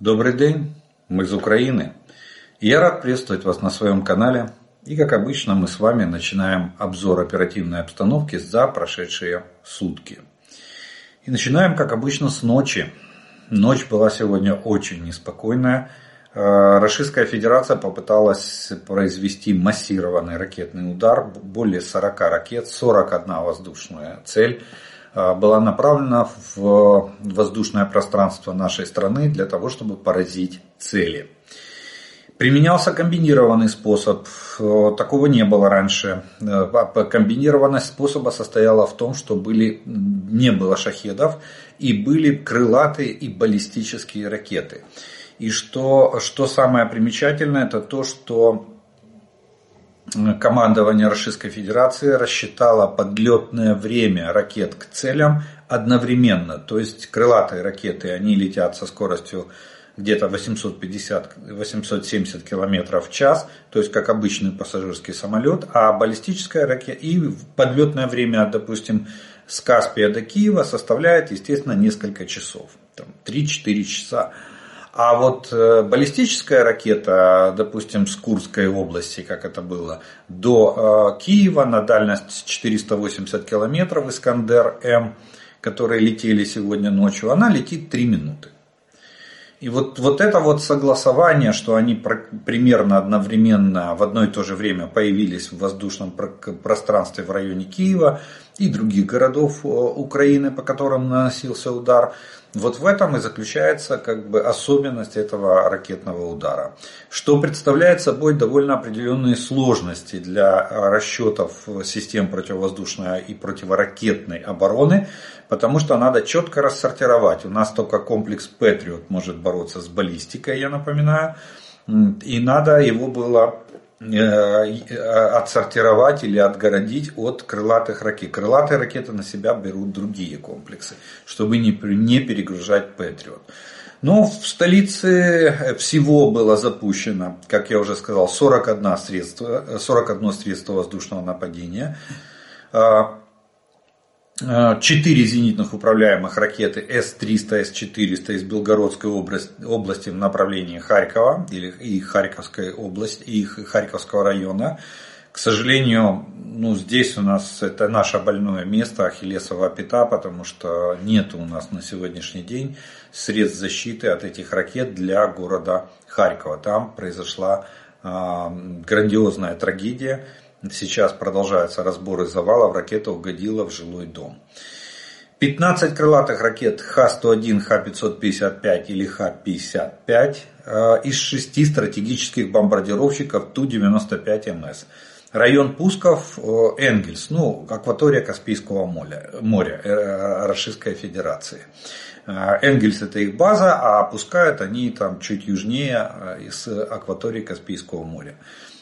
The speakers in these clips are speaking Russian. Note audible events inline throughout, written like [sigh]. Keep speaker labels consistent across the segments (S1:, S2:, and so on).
S1: Добрый день, мы из Украины. И я рад приветствовать вас на своем канале. И как обычно мы с вами начинаем обзор оперативной обстановки за прошедшие сутки. И начинаем как обычно с ночи. Ночь была сегодня очень неспокойная. Э, Российская Федерация попыталась произвести массированный ракетный удар. Более 40 ракет, 41 воздушная цель а, была направлена в воздушное пространство нашей страны для того, чтобы поразить цели. Применялся комбинированный способ. Такого не было раньше. Э, комбинированность способа состояла в том, что были, не было шахедов и были крылатые и баллистические ракеты. И что, что самое примечательное, это то, что командование Российской Федерации рассчитало подлетное время ракет к целям одновременно. То есть крылатые ракеты, они летят со скоростью где-то 850-870 км в час, то есть как обычный пассажирский самолет, а баллистическая ракета и подлетное время, допустим, с Каспия до Киева составляет, естественно, несколько часов, там, 3-4 часа. А вот э, баллистическая ракета, допустим, с Курской области, как это было, до э, Киева на дальность 480 километров, Искандер-М, которые летели сегодня ночью, она летит 3 минуты. И вот, вот это вот согласование, что они примерно одновременно в одно и то же время появились в воздушном пространстве в районе Киева и других городов э, Украины, по которым наносился удар, вот в этом и заключается как бы особенность этого ракетного удара, что представляет собой довольно определенные сложности для расчетов систем противовоздушной и противоракетной обороны, потому что надо четко рассортировать. У нас только комплекс Patriot может бороться с баллистикой, я напоминаю, и надо его было Э, отсортировать или отгородить от крылатых ракет. Крылатые ракеты на себя берут другие комплексы, чтобы не, перегружать Патриот. Но в столице всего было запущено, как я уже сказал, 41 средство, 41 средство воздушного нападения. Э, четыре зенитных управляемых ракеты С-300, С-400 из Белгородской области в направлении Харькова или и Харьковской области, и Харьковского района. К сожалению, ну, здесь у нас это наше больное место, Ахиллесова пята, потому что нет у нас на сегодняшний день средств защиты от этих ракет для города Харькова. Там произошла э, грандиозная трагедия Сейчас продолжаются разборы завалов, ракета угодила в жилой дом. 15 крылатых ракет Х-101, Х-555 или Х-55 э, из шести стратегических бомбардировщиков Ту-95МС. Район пусков э, Энгельс, ну, акватория Каспийского моря, моря э, Российской Федерации. Энгельс это их база, а пускают они там чуть южнее из акватории Каспийского моря.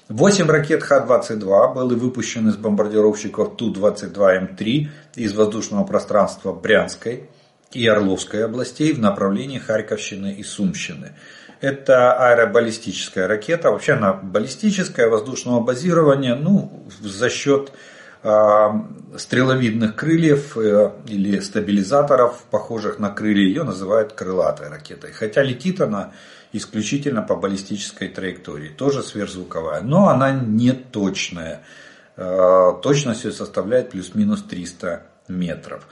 S1: Восемь ракет Х-22 были выпущены с бомбардировщиков Ту-22М3 из воздушного пространства Брянской и Орловской областей в направлении Харьковщины и Сумщины. Это аэробаллистическая ракета. Вообще она баллистическая, воздушного базирования, ну, за счет э, стреловидных крыльев э, или стабилизаторов, похожих на крылья, ее называют крылатой ракетой. Хотя летит она исключительно по баллистической траектории, тоже сверхзвуковая, но она не точная. Э, точностью составляет плюс-минус 300 метров.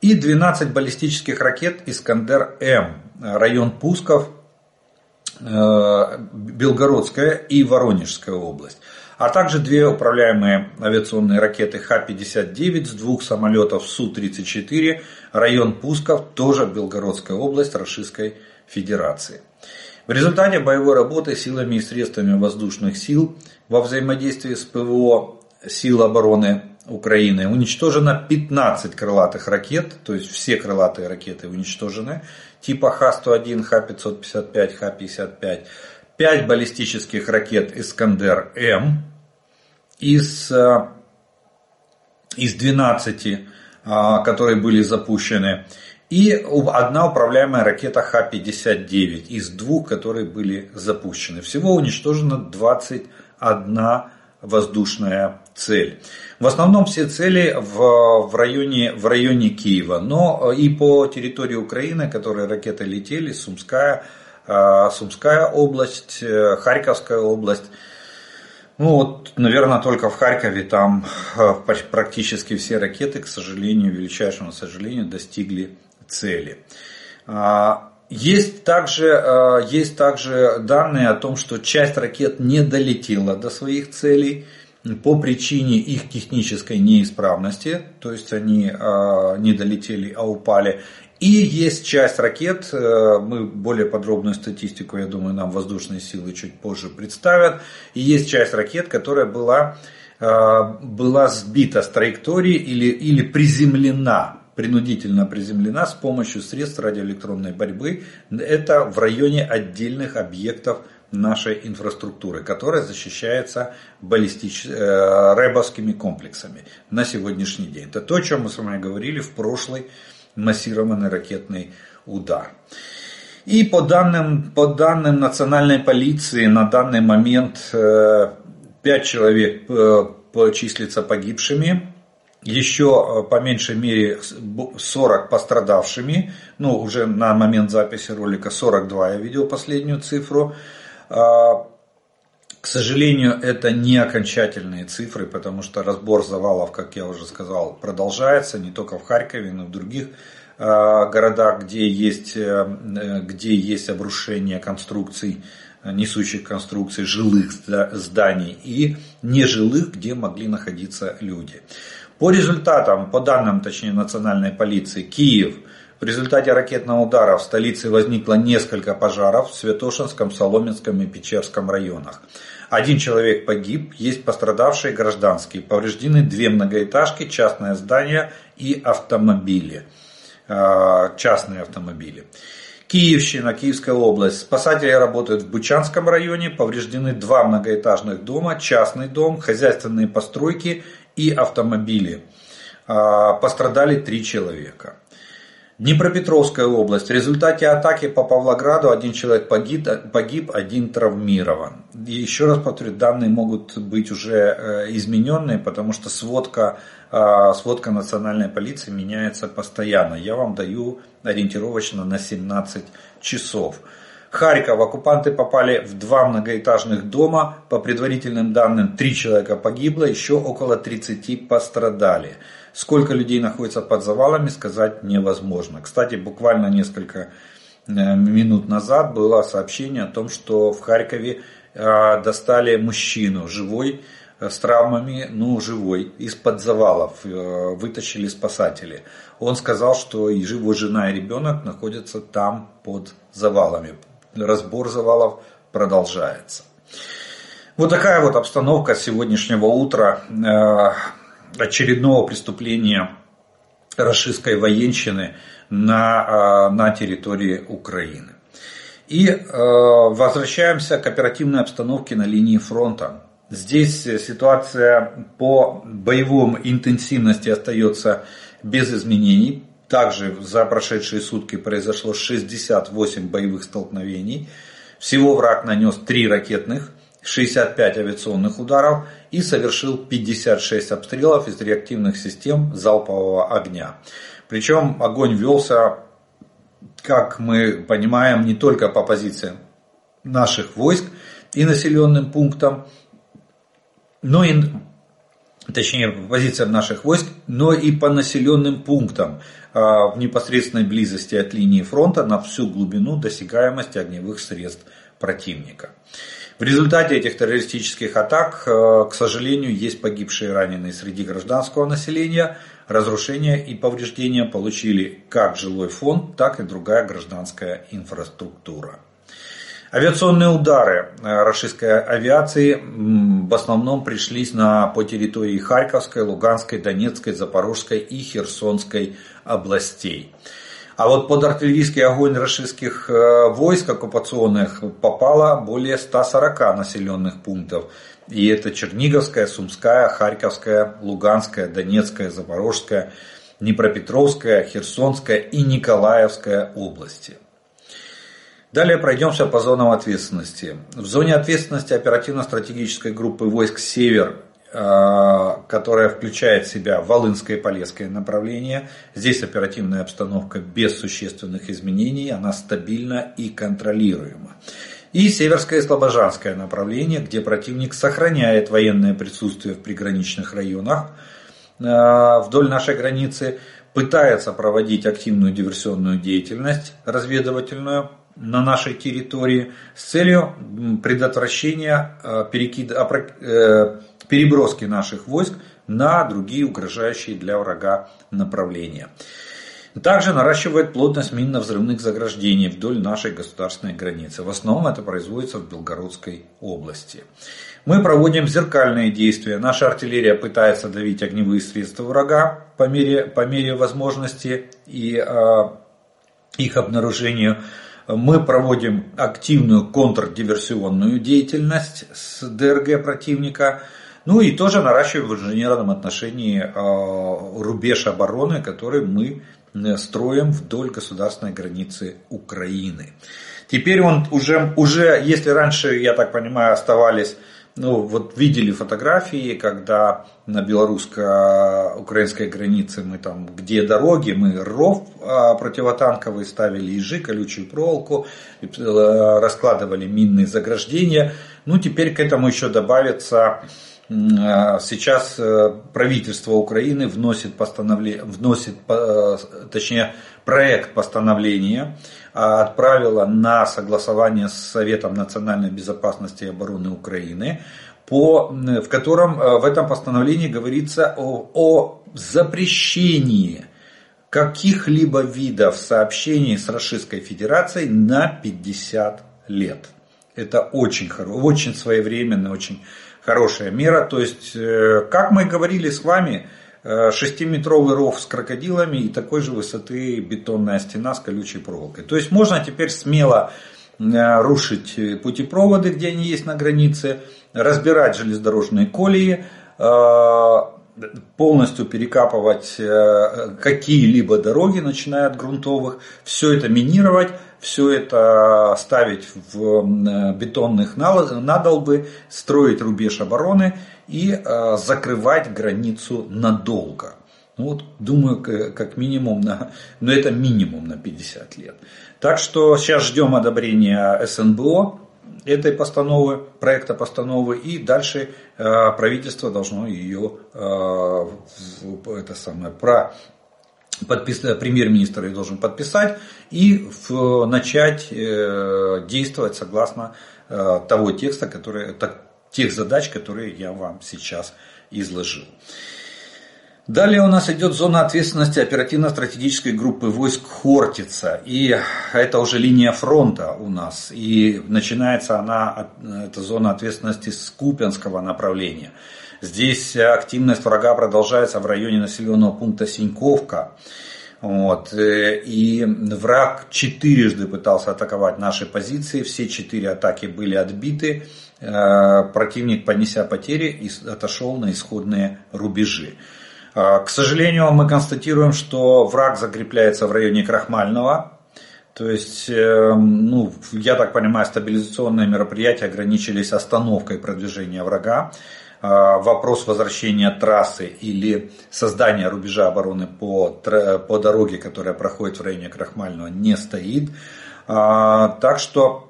S1: И 12 баллистических ракет Искандер-М, район пусков э, Белгородская и Воронежская область. А также две управляемые авиационные ракеты Х-59 с двух самолетов Су-34, район пусков тоже Белгородская область Российской Федерации. В результате боевой работы силами и средствами воздушных сил во взаимодействии с ПВО сил обороны Украины уничтожено 15 крылатых ракет, то есть все крылатые ракеты уничтожены, типа Х-101, Х-555, Х-55, 5 баллистических ракет Искандер-М из, э, из 12, а, которые были запущены, и одна управляемая ракета Х-59 из двух, которые были запущены. Всего уничтожено 21 воздушная цель. В основном все цели в, в, районе, в районе Киева, но и по территории Украины, которые ракеты летели, Сумская Сумская область, Харьковская область. Ну вот, наверное, только в Харькове там практически все ракеты, к сожалению, величайшему сожалению, достигли цели. Есть также, есть также данные о том, что часть ракет не долетела до своих целей по причине их технической неисправности, то есть они не долетели, а упали. И есть часть ракет, э, мы более подробную статистику, я думаю, нам воздушные силы чуть позже представят. И есть часть ракет, которая была, э, была сбита с траектории или, или приземлена принудительно приземлена с помощью средств радиоэлектронной борьбы. Это в районе отдельных объектов нашей инфраструктуры, которая защищается баллистич... Э, рэбовскими комплексами на сегодняшний день. Это то, о чем мы с вами говорили в прошлый массированный ракетный удар. И по данным, по данным национальной полиции на данный момент 5 э, человек э, числятся погибшими, еще по меньшей мере 40 пострадавшими, ну уже на момент записи ролика 42 я видел последнюю цифру. А, к сожалению, это не окончательные цифры, потому что разбор завалов, как я уже сказал, продолжается не только в Харькове, но и в других а, городах, где есть, э, где есть обрушение конструкций, несущих конструкций жилых зданий и нежилых, где могли находиться люди. По результатам, по данным, точнее, национальной полиции, Киев – в результате ракетного удара в столице возникло несколько пожаров в Святошинском, Соломенском и Печерском районах. Один человек погиб, есть пострадавшие гражданские. Повреждены две многоэтажки, частное здание и автомобили. А, частные автомобили. Киевщина, Киевская область. Спасатели работают в Бучанском районе. Повреждены два многоэтажных дома, частный дом, хозяйственные постройки и автомобили. А, пострадали три человека. Днепропетровская область. В результате атаки по Павлограду один человек погиб, один травмирован. Еще раз повторю, данные могут быть уже э, измененные, потому что сводка, э, сводка национальной полиции меняется постоянно. Я вам даю ориентировочно на 17 часов. Харьков оккупанты попали в два многоэтажных дома. По предварительным данным, три человека погибло, еще около 30 пострадали. Сколько людей находится под завалами, сказать невозможно. Кстати, буквально несколько э, минут назад было сообщение о том, что в Харькове э, достали мужчину живой, э, с травмами, ну, живой, из-под завалов, вытащили спасатели. Он сказал, что и его жена и ребенок находятся там под завалами. Разбор завалов продолжается. Вот такая вот обстановка сегодняшнего утра очередного преступления расистской военщины на, а, на территории Украины. И э, возвращаемся к оперативной обстановке на линии фронта. Здесь ситуация по боевой интенсивности остается без изменений. Также за прошедшие сутки произошло 68 боевых столкновений. Всего враг нанес 3 ракетных 65 авиационных ударов и совершил 56 обстрелов из реактивных систем залпового огня. Причем огонь велся, как мы понимаем, не только по позициям наших войск и населенным пунктам, но и точнее по позициям наших войск, но и по населенным пунктам а, в непосредственной близости от линии фронта на всю глубину досягаемости огневых средств противника. В результате этих террористических атак, э, к сожалению, есть погибшие и раненые среди гражданского населения. Разрушения и повреждения получили как жилой фонд, так и другая гражданская инфраструктура. Авиационные удары э, российской авиации в основном пришлись на, по территории Харьковской, Луганской, Донецкой, Запорожской и Херсонской областей. А вот под артиллерийский огонь российских э, войск оккупационных попало более 140 населенных пунктов. И это Черниговская, Сумская, Харьковская, Луганская, Донецкая, Запорожская, Днепропетровская, Херсонская и Николаевская области. Далее пройдемся по зонам ответственности. В зоне ответственности оперативно-стратегической группы войск «Север» которая включает в себя Волынское и Полесское направление. Здесь оперативная обстановка без существенных изменений, она стабильна и контролируема. И Северское и Слобожанское направление, где противник сохраняет военное присутствие в приграничных районах вдоль нашей границы, пытается проводить активную диверсионную деятельность разведывательную на нашей территории с целью предотвращения э, э, переброски наших войск на другие угрожающие для врага направления. Также наращивает плотность минно-взрывных заграждений вдоль нашей государственной границы. В основном это производится в Белгородской области. Мы проводим зеркальные действия. Наша артиллерия пытается давить огневые средства врага по мере, по мере возможности и э, их обнаружению. Мы проводим активную контрдиверсионную деятельность с ДРГ противника. Ну и тоже наращиваем в инженерном отношении э, рубеж обороны, который мы э, строим вдоль государственной границы Украины. Теперь он уже, уже, если раньше, я так понимаю, оставались ну, вот видели фотографии, когда на белорусско-украинской границе мы там, где дороги, мы ров а, противотанковый ставили, ежи, колючую проволоку, э, раскладывали минные заграждения. Ну, теперь к этому еще добавится Сейчас э, правительство Украины вносит, постановление, вносит э, точнее, проект постановления а, отправила на согласование с Советом национальной безопасности и обороны Украины, по, в котором э, в этом постановлении говорится о, о запрещении каких-либо видов сообщений с Российской Федерацией на 50 лет. Это очень, очень своевременная, очень хорошая мера. То есть, э, как мы говорили с вами, Э, шестиметровый ров с крокодилами и такой же высоты бетонная стена с колючей проволокой. То есть можно теперь смело э, рушить путепроводы, где они есть на границе, разбирать железнодорожные колеи, полностью перекапывать какие-либо дороги, начиная от грунтовых, все это минировать, все это ставить в бетонных надолбы, строить рубеж обороны и э, закрывать границу надолго. Ну вот, думаю, как минимум на, [laughs] но это минимум на 50 лет. Так что сейчас ждем одобрения СНБО этой постановы, проекта постановы, и дальше э, правительство должно ее э, это самое, про подпис... премьер-министр ее должен подписать и в, начать э, действовать согласно э, того текста, который, так, тех задач, которые я вам сейчас изложил. Далее у нас идет зона ответственности оперативно-стратегической группы войск Хортица. И это уже линия фронта у нас. И начинается она, эта зона ответственности с Купенского направления. Здесь активность врага продолжается в районе населенного пункта Синьковка. Вот. И враг четырежды пытался атаковать наши позиции. Все четыре атаки были отбиты. Э, противник, понеся потери, отошел на исходные рубежи. Э, к сожалению, мы констатируем, что враг закрепляется в районе Крахмального. То есть, э, ну, я так понимаю, стабилизационные мероприятия ограничились остановкой продвижения врага. Вопрос возвращения трассы или создания рубежа обороны по, по дороге, которая проходит в районе Крахмального, не стоит. Так что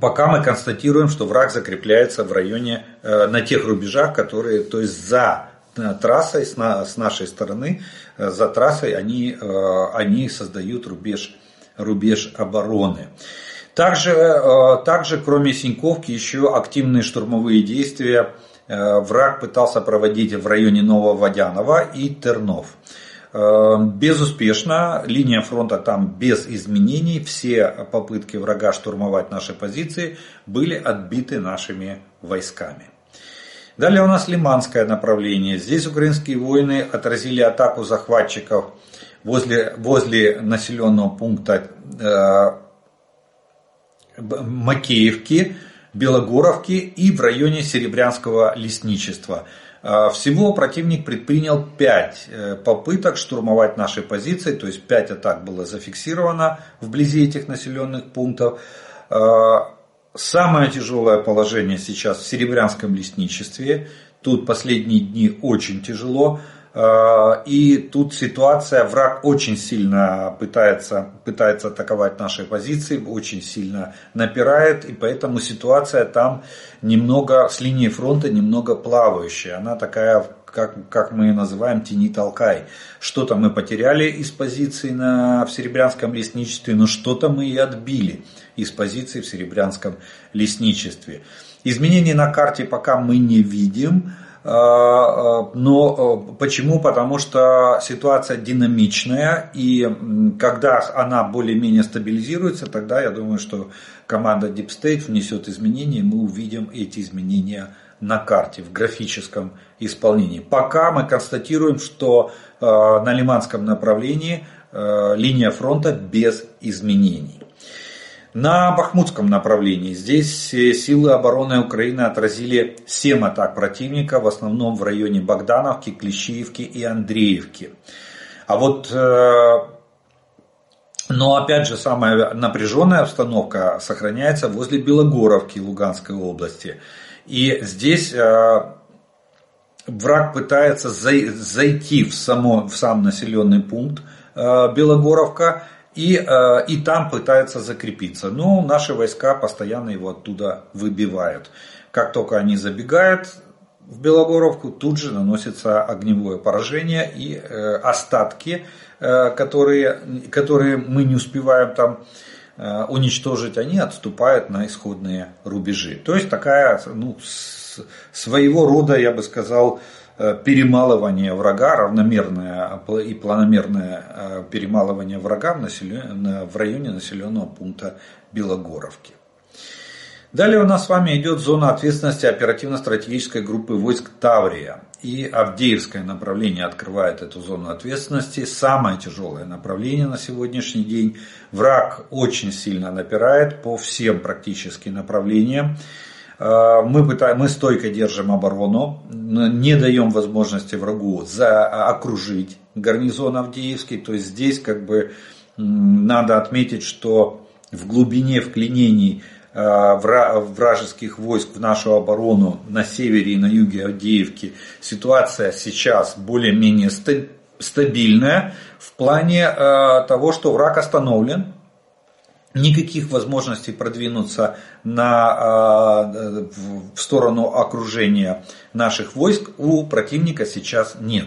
S1: Пока мы констатируем, что враг закрепляется в районе, э, на тех рубежах, которые, то есть за э, трассой, с, нашей стороны, э, за трассой они, они создают рубеж, рубеж обороны. Также, также, кроме Синьковки, еще активные штурмовые действия враг пытался проводить в районе Нововодянова и Тернов. Эм, безуспешно, линия фронта там без изменений, все попытки врага штурмовать наши позиции были отбиты нашими войсками. Далее у нас Лиманское направление. Здесь украинские воины отразили атаку захватчиков возле, возле населенного пункта э, Макеевки, Белогоровки и в районе Серебрянского лесничества. А, всего противник предпринял 5 э, попыток штурмовать наши позиции, то есть 5 атак было зафиксировано вблизи этих населенных пунктов. А, самое тяжелое положение сейчас в Серебрянском лесничестве. Тут последние дни очень тяжело. Э, и тут ситуация, враг очень сильно пытается, пытается атаковать наши позиции, очень сильно напирает, и поэтому ситуация там немного, с линии фронта немного плавающая. Она такая, как, как мы ее называем, тени толкай. Что-то мы потеряли из позиции на, в Серебрянском лесничестве, но что-то мы и отбили из позиции в Серебрянском лесничестве. Изменений на карте пока мы не видим. А, а, но а, почему? Потому что ситуация динамичная, и когда она более-менее стабилизируется, тогда я думаю, что команда Deep State внесет изменения, и мы увидим эти изменения на карте, в графическом исполнении. Пока мы констатируем, что на Лиманском направлении линия фронта без изменений. На Бахмутском направлении здесь э, силы обороны Украины отразили 7 атак противника, в основном в районе Богдановки, Клещиевки и Андреевки. А вот, э, но опять же, самая напряженная обстановка сохраняется возле Белогоровки Луганской области. И здесь э, враг пытается зайти в, само, в сам населенный пункт Белогоровка и, э, и там пытаются закрепиться. Но наши войска постоянно его оттуда выбивают. Как только они забегают в Белогоровку, тут же наносится огневое поражение и э, остатки, э, которые, которые мы не успеваем там уничтожить, они отступают на исходные рубежи. То есть такая ну, своего рода, я бы сказал, перемалывание врага, равномерное и планомерное э, перемалывание врага в, населен... в районе населенного пункта Белогоровки. Далее у нас с вами идет зона ответственности оперативно-стратегической группы войск Таврия. И Авдеевское направление открывает эту зону ответственности. Самое тяжелое направление на сегодняшний день. Враг очень сильно напирает по всем практически направлениям. Э, мы, пытаем, мы стойко держим оборону, не даем возможности врагу за, окружить гарнизон Авдеевский. То есть здесь как бы надо отметить, что в глубине вклинений э, вражеских войск в нашу оборону на севере и на юге Авдеевки ситуация сейчас более-менее стабильная в плане э, того, что враг остановлен, никаких возможностей продвинуться на, а, в сторону окружения наших войск у противника сейчас нет.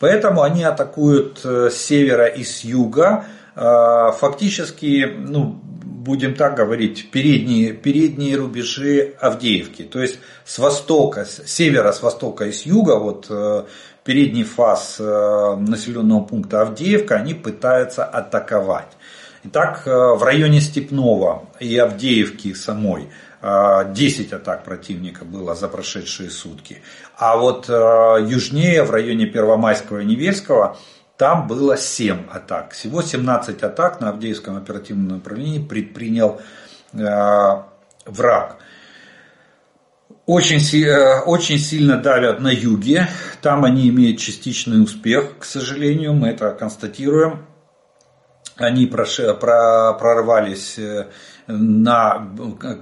S1: Поэтому они атакуют э, с севера и с юга, а, фактически, ну, будем так говорить, передние, передние рубежи Авдеевки. То есть с востока, с севера, с востока и с юга, вот э, передний фаз э, населенного пункта Авдеевка, они пытаются атаковать. Итак, э, в районе Степного и Авдеевки самой 10 э, атак противника было за прошедшие сутки. А вот э, южнее, в районе Первомайского и Невельского, там было 7 атак. Всего 17 атак на Авдеевском оперативном направлении предпринял враг. Очень, очень сильно давят на юге. Там они имеют частичный успех, к сожалению, мы это констатируем они прорвались э, на,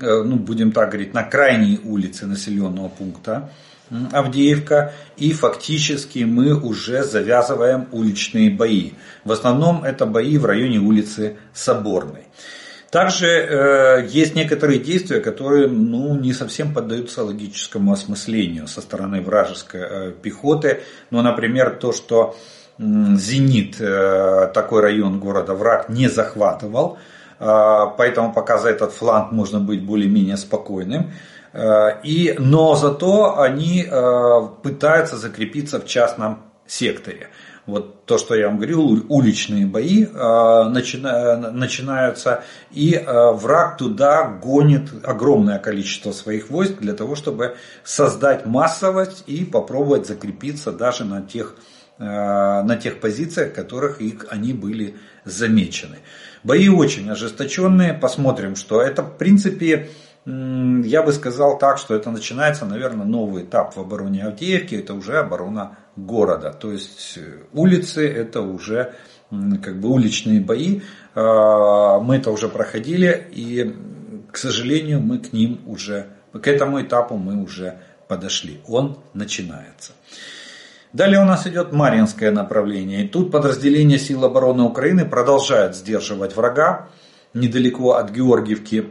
S1: ну, будем так говорить, на крайней улице населенного пункта Авдеевка, и фактически мы уже завязываем уличные бои. В основном это бои в районе улицы Соборной. Также э, есть некоторые действия, которые ну, не совсем поддаются логическому осмыслению со стороны вражеской э, пехоты. Ну, например, то, что Зенит, э, такой район города, враг не захватывал. Э, поэтому пока за этот фланг можно быть более-менее спокойным. Э, и, но зато они пытаются закрепиться в частном секторе. Вот то, что я вам говорил, уличные бои начинаются, и враг туда гонит огромное количество своих войск для того, чтобы создать массовость и попробовать закрепиться даже на тех на тех позициях, которых их, они были замечены. Бои очень ожесточенные, посмотрим, что это в принципе, я бы сказал так, что это начинается, наверное, новый этап в обороне Авдеевки, это уже оборона города, то есть э, улицы это уже как бы уличные бои, э, мы это уже проходили и к сожалению, мы к ним уже, к этому этапу мы уже подошли. Он начинается. Далее у нас идет Марьинское направление. И тут подразделения сил обороны Украины продолжают сдерживать врага недалеко от Георгиевки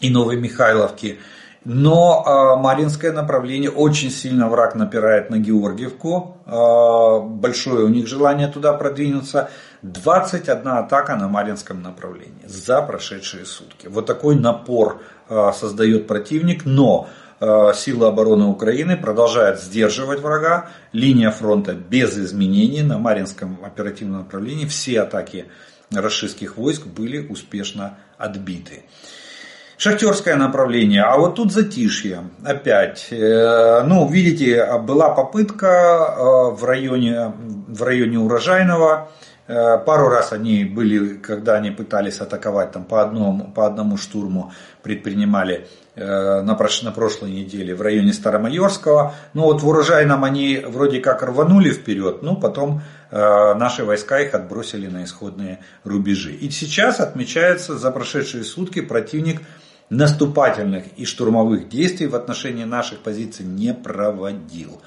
S1: и Новой Михайловки. Но э, Маринское направление очень сильно враг напирает на Георгиевку. Э, большое у них желание туда продвинуться. 21 атака на Маринском направлении за прошедшие сутки. Вот такой напор э, создает противник. Но силы обороны Украины продолжают сдерживать врага. Линия фронта без изменений на Маринском оперативном направлении. Все атаки российских войск были успешно отбиты. Шахтерское направление, а вот тут затишье. Опять, э, ну, видите, была попытка э, в районе, в районе урожайного. Э, пару раз они были, когда они пытались атаковать там по одному, по одному штурму, предпринимали на, прош, на прошлой неделе в районе Старомайорского. Ну вот в урожайном они вроде как рванули вперед, но потом наши войска их отбросили на исходные рубежи. И сейчас отмечается за прошедшие сутки противник наступательных и штурмовых действий в отношении наших позиций не проводил.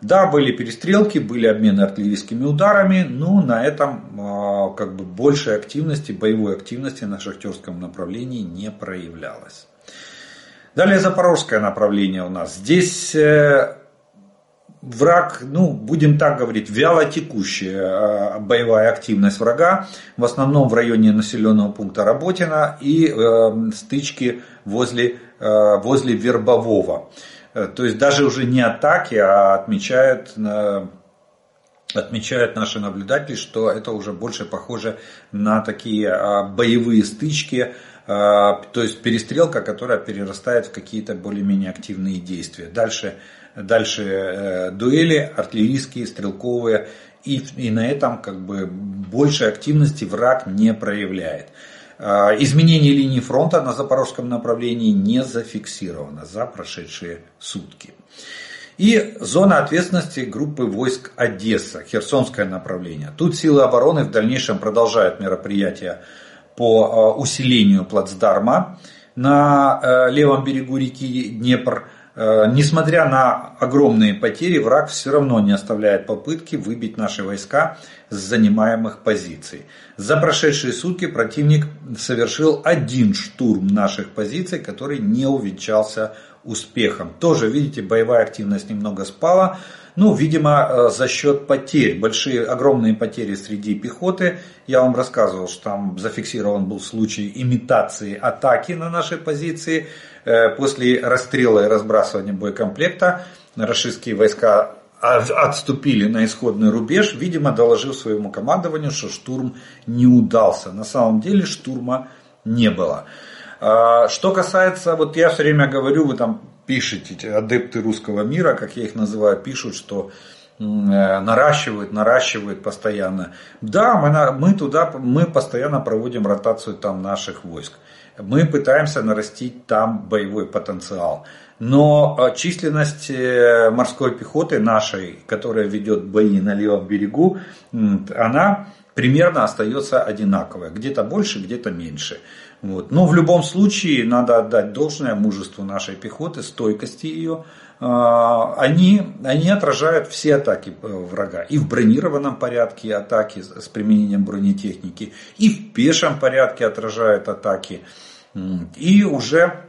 S1: Да, были перестрелки, были обмены артиллерийскими ударами, но на этом а, как бы большей активности, боевой активности на шахтерском направлении не проявлялось. Далее запорожское направление у нас. Здесь э, враг, ну, будем так говорить, вяло текущая э, боевая активность врага, в основном в районе населенного пункта Работина и э, стычки возле, э, возле Вербового. Э, то есть даже уже не атаки, а отмечают, э, отмечают наши наблюдатели, что это уже больше похоже на такие боевые стычки, то есть перестрелка, которая перерастает в какие-то более-менее активные действия. Дальше Дальше э, дуэли артиллерийские, стрелковые. И, и на этом как бы большей активности враг не проявляет. Э, изменение линии фронта на запорожском направлении не зафиксировано за прошедшие сутки. И зона ответственности группы войск Одесса, Херсонское направление. Тут силы обороны в дальнейшем продолжают мероприятия по э, усилению плацдарма на э, левом берегу реки Днепр. Э, несмотря на огромные потери, враг все равно не оставляет попытки выбить наши войска с занимаемых позиций. За прошедшие сутки противник совершил один штурм наших позиций, который не увенчался успехом. Тоже, видите, боевая активность немного спала. Ну, видимо, э, за счет потерь. Большие, огромные потери среди пехоты. Я вам рассказывал, что там зафиксирован был случай имитации атаки на нашей позиции. Э, после расстрела и разбрасывания боекомплекта российские войска отступили на исходный рубеж, видимо, доложил своему командованию, что штурм не удался. На самом деле штурма не было. А, что касается, вот я все время говорю, вы там пишете, адепты русского мира, как я их называю, пишут, что э, наращивают, наращивают постоянно. Да, мы, мы туда, мы постоянно проводим ротацию там наших войск. Мы пытаемся нарастить там боевой потенциал. Но э, численность э, морской пехоты нашей, которая ведет бои на левом берегу, она примерно остается одинаковая. Где-то больше, где-то меньше. Вот. Но в любом случае надо отдать должное мужеству нашей пехоты, стойкости ее. А, они, они отражают все атаки э, врага. И в бронированном порядке атаки с применением бронетехники, и в пешем порядке отражают атаки. И уже,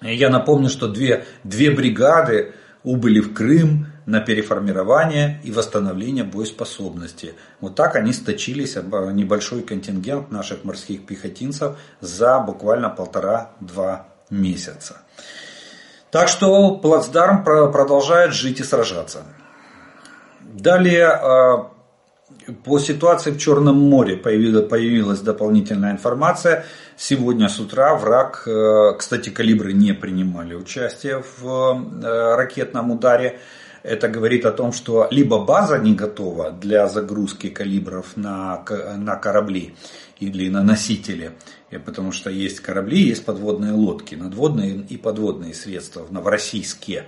S1: я напомню, что две, две бригады убыли в Крым, на переформирование и восстановление боеспособности. Вот так они сточились небольшой контингент наших морских пехотинцев за буквально полтора-два месяца. Так что плацдарм продолжает жить и сражаться. Далее а, по ситуации в Черном море появилась, дополнительная информация. Сегодня с утра враг, э, кстати, калибры не принимали участие в э, ракетном ударе. Это говорит о том, что либо база не готова для загрузки калибров на, на корабли или на носители, потому что есть корабли, есть подводные лодки, надводные и подводные средства новороссийские.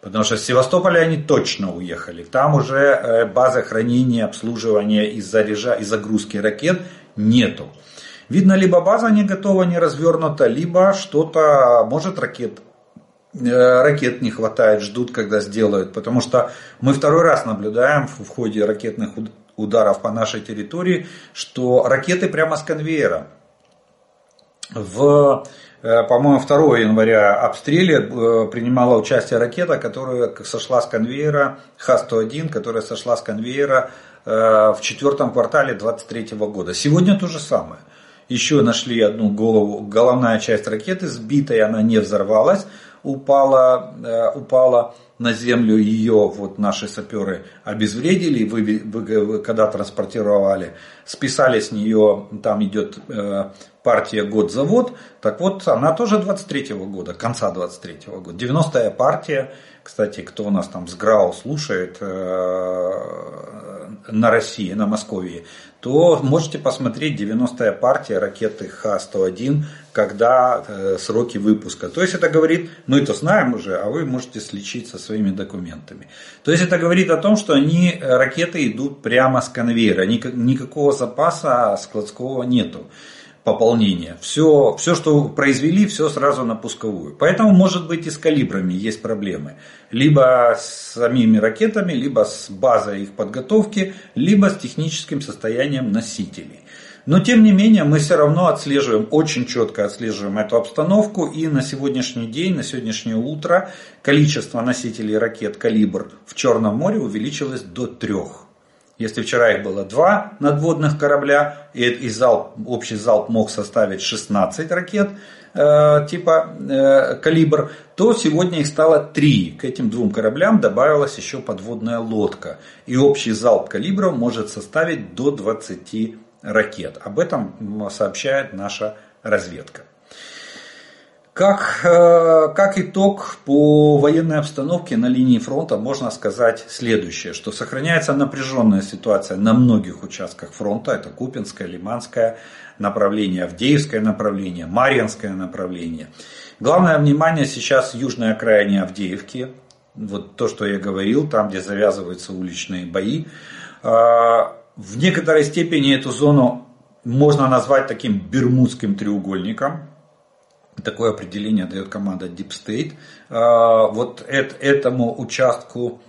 S1: Потому что с Севастополя они точно уехали. Там уже э, базы хранения, обслуживания и, заряжа, и загрузки ракет нету. Видно, либо база не готова, не развернута, либо что-то, может ракет э, ракет не хватает, ждут, когда сделают. Потому что мы второй раз наблюдаем в ходе ракетных ударов по нашей территории, что ракеты прямо с конвейера. В, э, по-моему, 2 января обстреле э, принимала участие ракета, которая сошла с конвейера, Х-101, которая сошла с конвейера в четвертом квартале 2023 года. Сегодня то же самое. Еще нашли одну голову, головная часть ракеты сбитая, она не взорвалась, упала, э, упала на землю, ее вот наши саперы обезвредили, вы, вы, когда транспортировали, списали с нее, там идет э, партия год-завод, так вот она тоже 23-го года, конца 23-го года, 90-я партия, кстати, кто у нас там с ГРАУ слушает э, на России, на Москве, то можете посмотреть 90-я партия ракеты Х-101, когда э, сроки выпуска. То есть это говорит, мы это знаем уже, а вы можете сличить со своими документами. То есть это говорит о том, что они, э, ракеты идут прямо с конвейера, никакого запаса складского нету пополнения. Все, все, что произвели, все сразу на пусковую. Поэтому, может быть, и с калибрами есть проблемы. Либо с самими ракетами, либо с базой их подготовки, либо с техническим состоянием носителей. Но тем не менее мы все равно отслеживаем, очень четко отслеживаем эту обстановку. И на сегодняшний день, на сегодняшнее утро количество носителей ракет «Калибр» в Черном море увеличилось до трех. Если вчера их было два надводных корабля, и, и залп, общий залп мог составить 16 ракет э, типа э, «Калибр», то сегодня их стало три. К этим двум кораблям добавилась еще подводная лодка. И общий залп «Калибров» может составить до 20 ракет. Об этом сообщает наша разведка. Как, э, как итог по военной обстановке на линии фронта можно сказать следующее, что сохраняется напряженная ситуация на многих участках фронта, это Купинское, Лиманское направление, Авдеевское направление, Марьинское направление. Главное внимание сейчас южной окраине Авдеевки, вот то, что я говорил, там, где завязываются уличные бои. В некоторой степени эту зону можно назвать таким бермудским треугольником, Такое определение дает команда Deep State. А, вот этому участку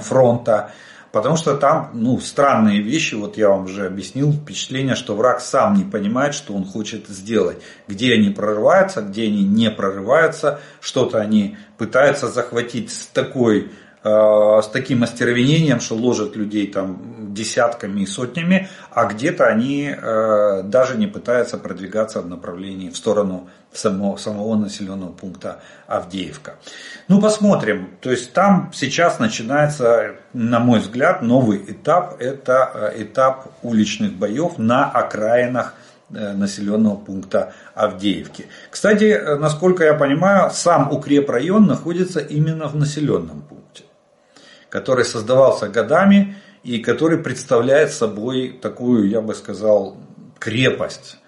S1: фронта. Потому что там ну, странные вещи, вот я вам уже объяснил, впечатление, что враг сам не понимает, что он хочет сделать. Где они прорываются, где они не прорываются, что-то они пытаются захватить с такой с таким остервенением, что ложат людей там десятками и сотнями, а где-то они э, даже не пытаются продвигаться в направлении, в сторону самого, самого населенного пункта Авдеевка. Ну, посмотрим. То есть там сейчас начинается, на мой взгляд, новый этап. Это э, этап уличных боев на окраинах населенного пункта Авдеевки. Кстати, насколько я понимаю, сам укрепрайон находится именно в населенном который создавался годами и который представляет собой такую, я бы сказал, крепость,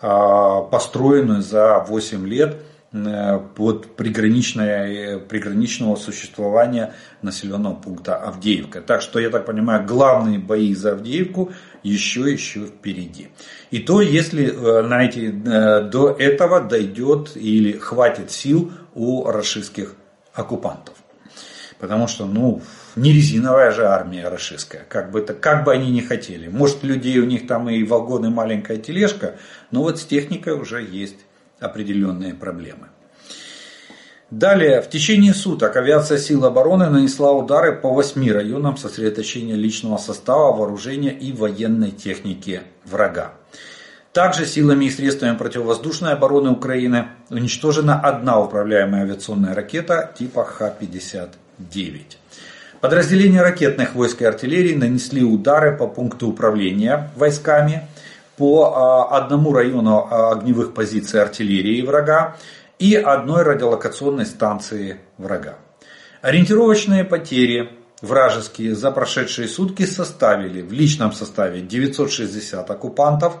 S1: а, построенную за 8 лет э, под приграничное, приграничного существования населенного пункта Авдеевка. Так что, я так понимаю, главные бои за Авдеевку еще еще впереди. И то, если э, на эти, э, до этого дойдет или хватит сил у российских оккупантов. Потому что, ну, не резиновая же армия рашистская, как бы, это, как бы они ни хотели. Может, людей у них там и вагоны, маленькая тележка, но вот с техникой уже есть определенные проблемы. Далее, в течение суток авиация сил обороны нанесла удары по восьми районам сосредоточения личного состава, вооружения и военной техники врага. Также силами и средствами противовоздушной обороны Украины уничтожена одна управляемая авиационная ракета типа Х-59. Подразделения ракетных войск и артиллерии нанесли удары по пункту управления войсками, по а, одному району а, огневых позиций артиллерии врага и одной радиолокационной станции врага. Ориентировочные потери вражеские за прошедшие сутки составили в личном составе 960 оккупантов,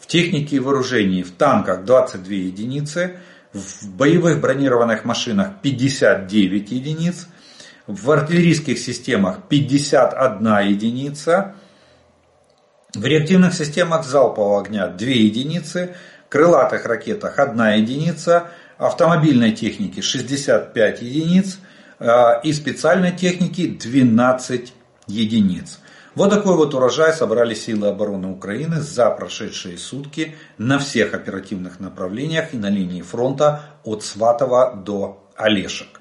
S1: в технике и вооружении в танках 22 единицы, в боевых бронированных машинах 59 единиц, в артиллерийских системах 51 единица, В реактивных системах залпового огня 2 единицы, крылатых ракетах 1 единица, автомобильной техники 65 единиц а, и специальной техники 12 единиц. Вот такой вот урожай собрали силы обороны Украины за прошедшие сутки на всех оперативных направлениях и на линии фронта от Сватова до Олешек.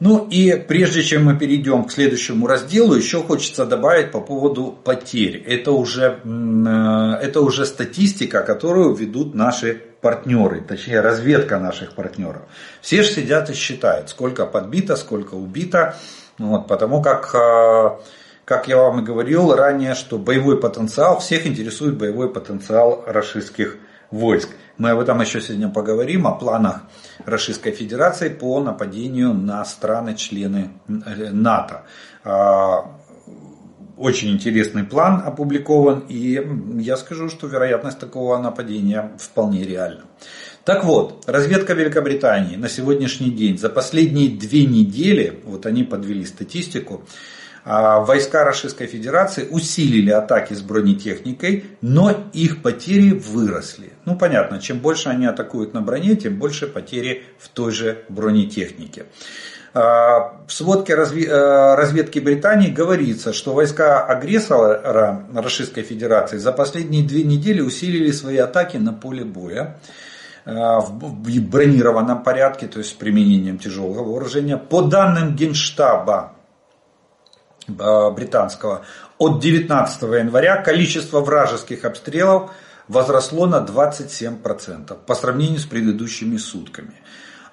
S1: Ну и прежде чем мы перейдем к следующему разделу, еще хочется добавить по поводу потерь. Это уже, э, это уже статистика, которую ведут наши партнеры, точнее разведка наших партнеров. Все же сидят и считают, сколько подбито, сколько убито. Вот, потому как, э, как я вам и говорил ранее, что боевой потенциал, всех интересует боевой потенциал российских войск. Мы об этом еще сегодня поговорим, о планах Российской Федерации по нападению на страны-члены э, НАТО. А, очень интересный план опубликован, и я скажу, что вероятность такого нападения вполне реальна. Так вот, разведка Великобритании на сегодняшний день, за последние две недели, вот они подвели статистику, войска Российской Федерации усилили атаки с бронетехникой, но их потери выросли. Ну понятно, чем больше они атакуют на броне, тем больше потери в той же бронетехнике. А, в сводке э, разведки Британии говорится, что войска агрессора Российской Федерации за последние две недели усилили свои атаки на поле боя а, в бронированном порядке, то есть с применением тяжелого вооружения. По данным Генштаба Э, британского, от 19 января количество вражеских обстрелов возросло на 27% по сравнению с предыдущими сутками.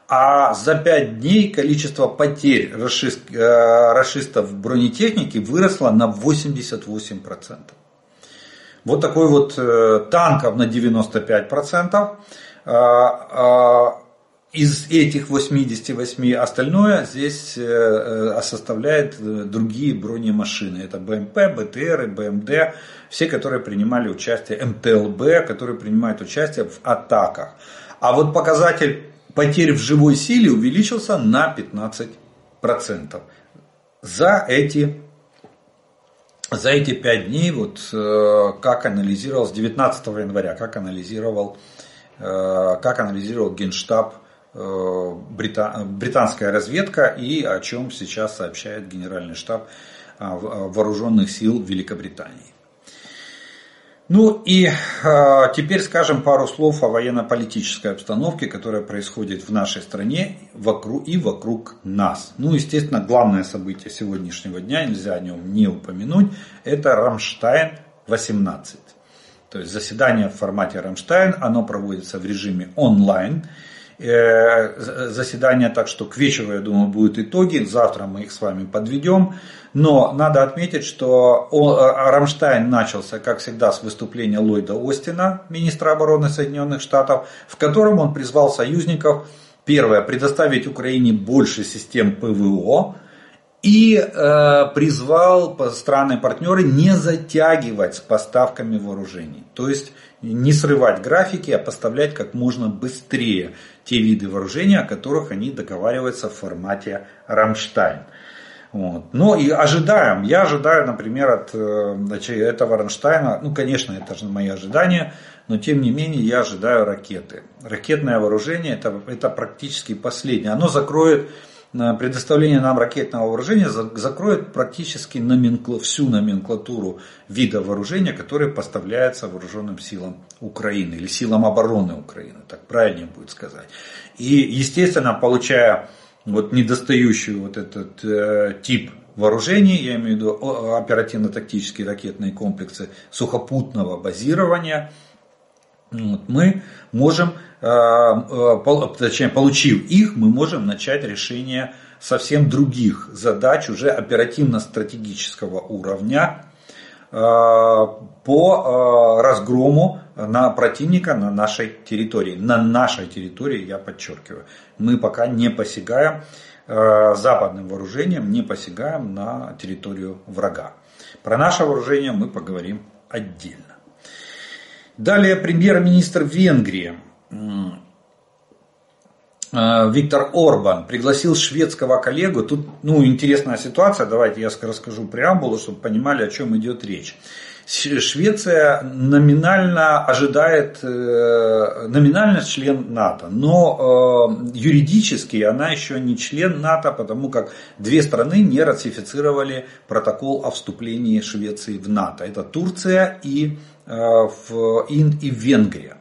S1: А за 5 дней количество потерь э, расистов в бронетехнике выросло на 88%. Вот такой вот э, танков на 95%. Из этих 88 остальное здесь э, э, составляет э, другие бронемашины. Это БМП, БТР, БМД, все, которые принимали участие, МТЛБ, которые принимают участие в атаках. А вот показатель потерь в живой силе увеличился на 15%. За эти, за эти 5 дней, вот как анализировал с 19 января, как анализировал, как анализировал Генштаб британская разведка и о чем сейчас сообщает Генеральный штаб э, э, вооруженных сил Великобритании. Ну и э, теперь скажем пару слов о военно-политической обстановке, которая происходит в нашей стране вокруг, и вокруг нас. Ну, естественно, главное событие сегодняшнего дня, нельзя о нем не упомянуть, это Рамштайн 18. То есть заседание в формате Рамштайн, оно проводится в режиме онлайн. Э, заседание, так что к вечеру, я думаю, будут итоги. Завтра мы их с вами подведем. Но надо отметить, что э, Рамштайн начался, как всегда, с выступления Ллойда Остина, министра обороны Соединенных Штатов, в котором он призвал союзников, первое, предоставить Украине больше систем ПВО, и э, призвал страны-партнеры не затягивать с поставками вооружений. То есть не срывать графики, а поставлять как можно быстрее те виды вооружения, о которых они договариваются в формате Рамштайн. Вот. Но и ожидаем, я ожидаю, например, от э, этого Рамштайна, ну, конечно, это же мои ожидания, но тем не менее я ожидаю ракеты. Ракетное вооружение это, это практически последнее. Оно закроет предоставление нам ракетного вооружения закроет практически номенклу, всю номенклатуру вида вооружения, которые поставляются вооруженным силам Украины или силам обороны Украины, так правильнее будет сказать. И, естественно, получая вот недостающий вот этот э, тип вооружений, я имею в виду оперативно-тактические ракетные комплексы сухопутного базирования, вот, мы можем Э, точнее, получив их, мы можем начать решение совсем других задач, уже оперативно-стратегического уровня э, по э, разгрому на противника на нашей территории. На нашей территории, я подчеркиваю. Мы пока не посягаем западным вооружением, не посягаем на территорию врага. Про наше вооружение мы поговорим отдельно. Далее премьер-министр Венгрии Э, Виктор Орбан пригласил шведского коллегу. Тут ну, интересная ситуация, давайте я расскажу преамбулу, чтобы понимали, о чем идет речь. Швеция номинально ожидает, э, номинально член НАТО, но э, юридически она еще не член НАТО, потому как две страны не ратифицировали протокол о вступлении Швеции в НАТО. Это Турция и, э, и Венгрия.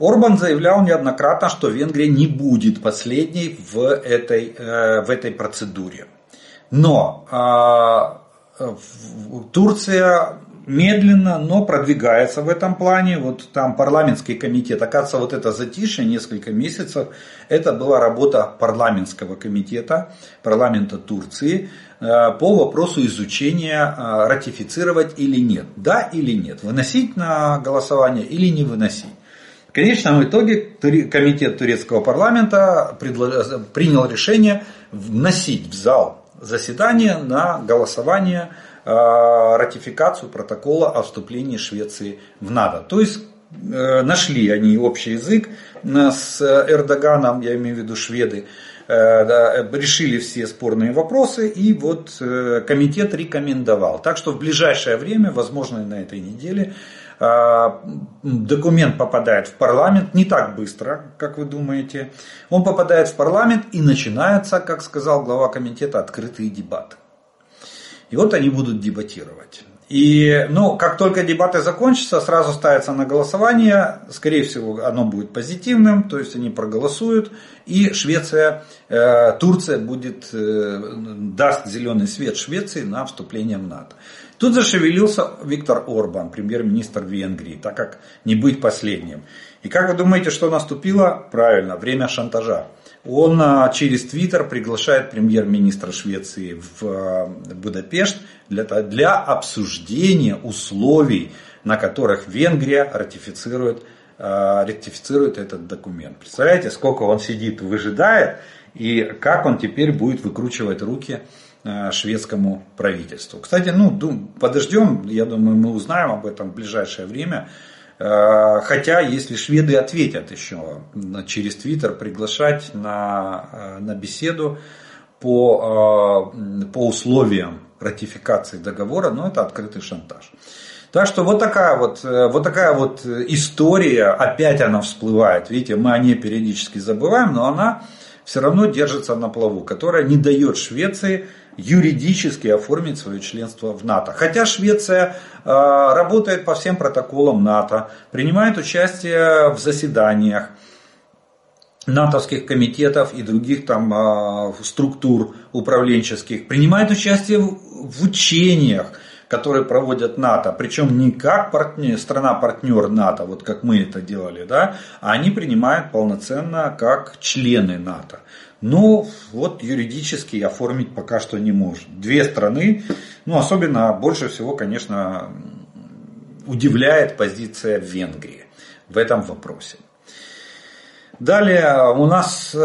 S1: Орбан заявлял неоднократно, что Венгрия не будет последней в этой, в этой процедуре. Но Турция медленно, но продвигается в этом плане. Вот там парламентский комитет, оказывается, вот это затишье несколько месяцев, это была работа парламентского комитета, парламента Турции э, по вопросу изучения, э, ратифицировать или нет, да или нет, выносить на голосование или не выносить. В конечном итоге комитет турецкого парламента принял решение вносить в зал заседания на голосование Э, ратификацию протокола о вступлении Швеции в НАТО. То есть э, нашли они общий язык э, с Эрдоганом, я имею в виду шведы, решили все спорные вопросы и вот комитет рекомендовал. Так что в ближайшее время, возможно на этой неделе, документ попадает в парламент не так быстро, как вы думаете. Он попадает в парламент и начинается, как сказал глава комитета, открытые дебаты. И вот они будут дебатировать. И ну, как только дебаты закончатся, сразу ставится на голосование. Скорее всего, оно будет позитивным, то есть они проголосуют. И Швеция, э, Турция будет, э, даст зеленый свет Швеции на вступление в НАТО. Тут зашевелился Виктор Орбан, премьер-министр Венгрии, так как не быть последним. И как вы думаете, что наступило? Правильно, время шантажа. Он а, через Твиттер приглашает премьер-министра Швеции в а, Будапешт для, для обсуждения условий, на которых Венгрия ратифицирует, а, ратифицирует этот документ. Представляете, сколько он сидит, выжидает, и как он теперь будет выкручивать руки шведскому правительству. Кстати, ну, подождем, я думаю, мы узнаем об этом в ближайшее время. Э, хотя, если шведы ответят еще через Твиттер, приглашать на, э, на беседу по, э, по условиям ратификации договора, но это открытый шантаж. Так что вот такая вот, вот такая вот история, опять она всплывает. Видите, мы о ней периодически забываем, но она все равно держится на плаву, которая не дает Швеции юридически оформить свое членство в НАТО. Хотя Швеция э, работает по всем протоколам НАТО, принимает участие в заседаниях натовских комитетов и других там э, структур управленческих, принимает участие в учениях, которые проводят НАТО, причем не как партнер, страна-партнер НАТО, вот как мы это делали, да, а они принимают полноценно как члены НАТО. Но вот юридически оформить пока что не может. Две страны, ну особенно больше всего, конечно, удивляет позиция Венгрии в этом вопросе. Далее у нас э,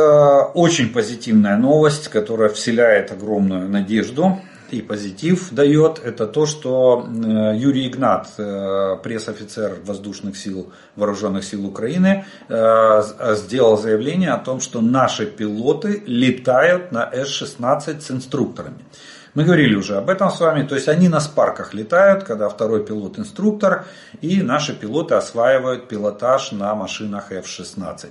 S1: очень позитивная новость, которая вселяет огромную надежду и позитив дает, это то, что э, Юрий Игнат, э, пресс-офицер воздушных сил, вооруженных сил Украины, э, сделал заявление о том, что наши пилоты летают на С-16 с инструкторами. Мы говорили уже об этом с вами, то есть они на спарках летают, когда второй пилот инструктор, и наши пилоты осваивают пилотаж на машинах F-16.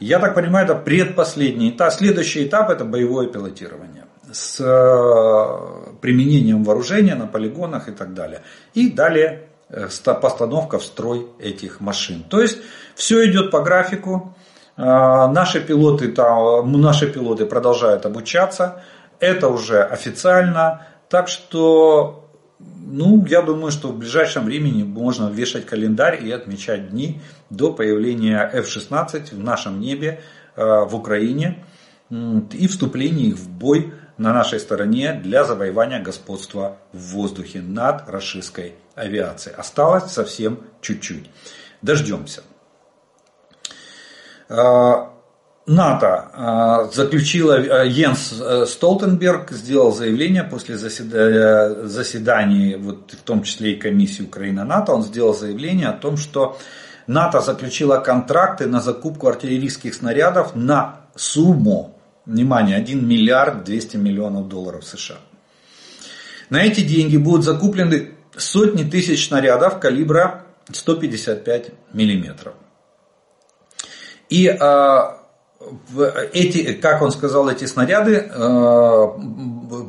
S1: Я так понимаю, это предпоследний этап. Следующий этап это боевое пилотирование с э, применением вооружения на полигонах и так далее. И далее э, постановка в строй этих машин. То есть все идет по графику. Э, наши пилоты, там, наши пилоты продолжают обучаться. Это уже официально. Так что, ну, я думаю, что в ближайшем времени можно вешать календарь и отмечать дни до появления F-16 в нашем небе в Украине и вступления их в бой на нашей стороне для завоевания господства в воздухе над российской авиацией. Осталось совсем чуть-чуть. Дождемся. А, НАТО а, заключила, Йенс э, Столтенберг сделал заявление после заседания, заседаний, вот в том числе и комиссии Украина-НАТО, он сделал заявление о том, что НАТО заключила контракты на закупку артиллерийских снарядов на сумму Внимание, 1 миллиард 200 миллионов долларов США. На эти деньги будут закуплены сотни тысяч снарядов калибра 155 миллиметров. И эти, как он сказал, эти снаряды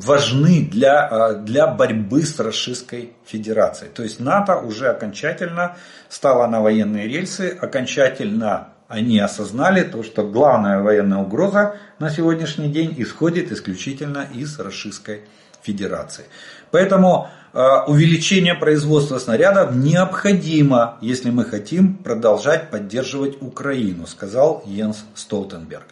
S1: важны для, для борьбы с Российской Федерацией. То есть НАТО уже окончательно стало на военные рельсы, окончательно они осознали то, что главная военная угроза на сегодняшний день исходит исключительно из Российской Федерации. Поэтому э, увеличение производства снарядов необходимо, если мы хотим продолжать поддерживать Украину, сказал Йенс Столтенберг.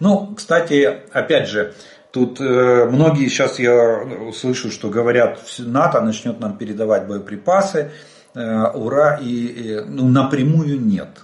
S1: Ну, кстати, опять же, Тут э, многие сейчас я слышу, что говорят, НАТО начнет нам передавать боеприпасы, э, ура, и, и ну, напрямую нет.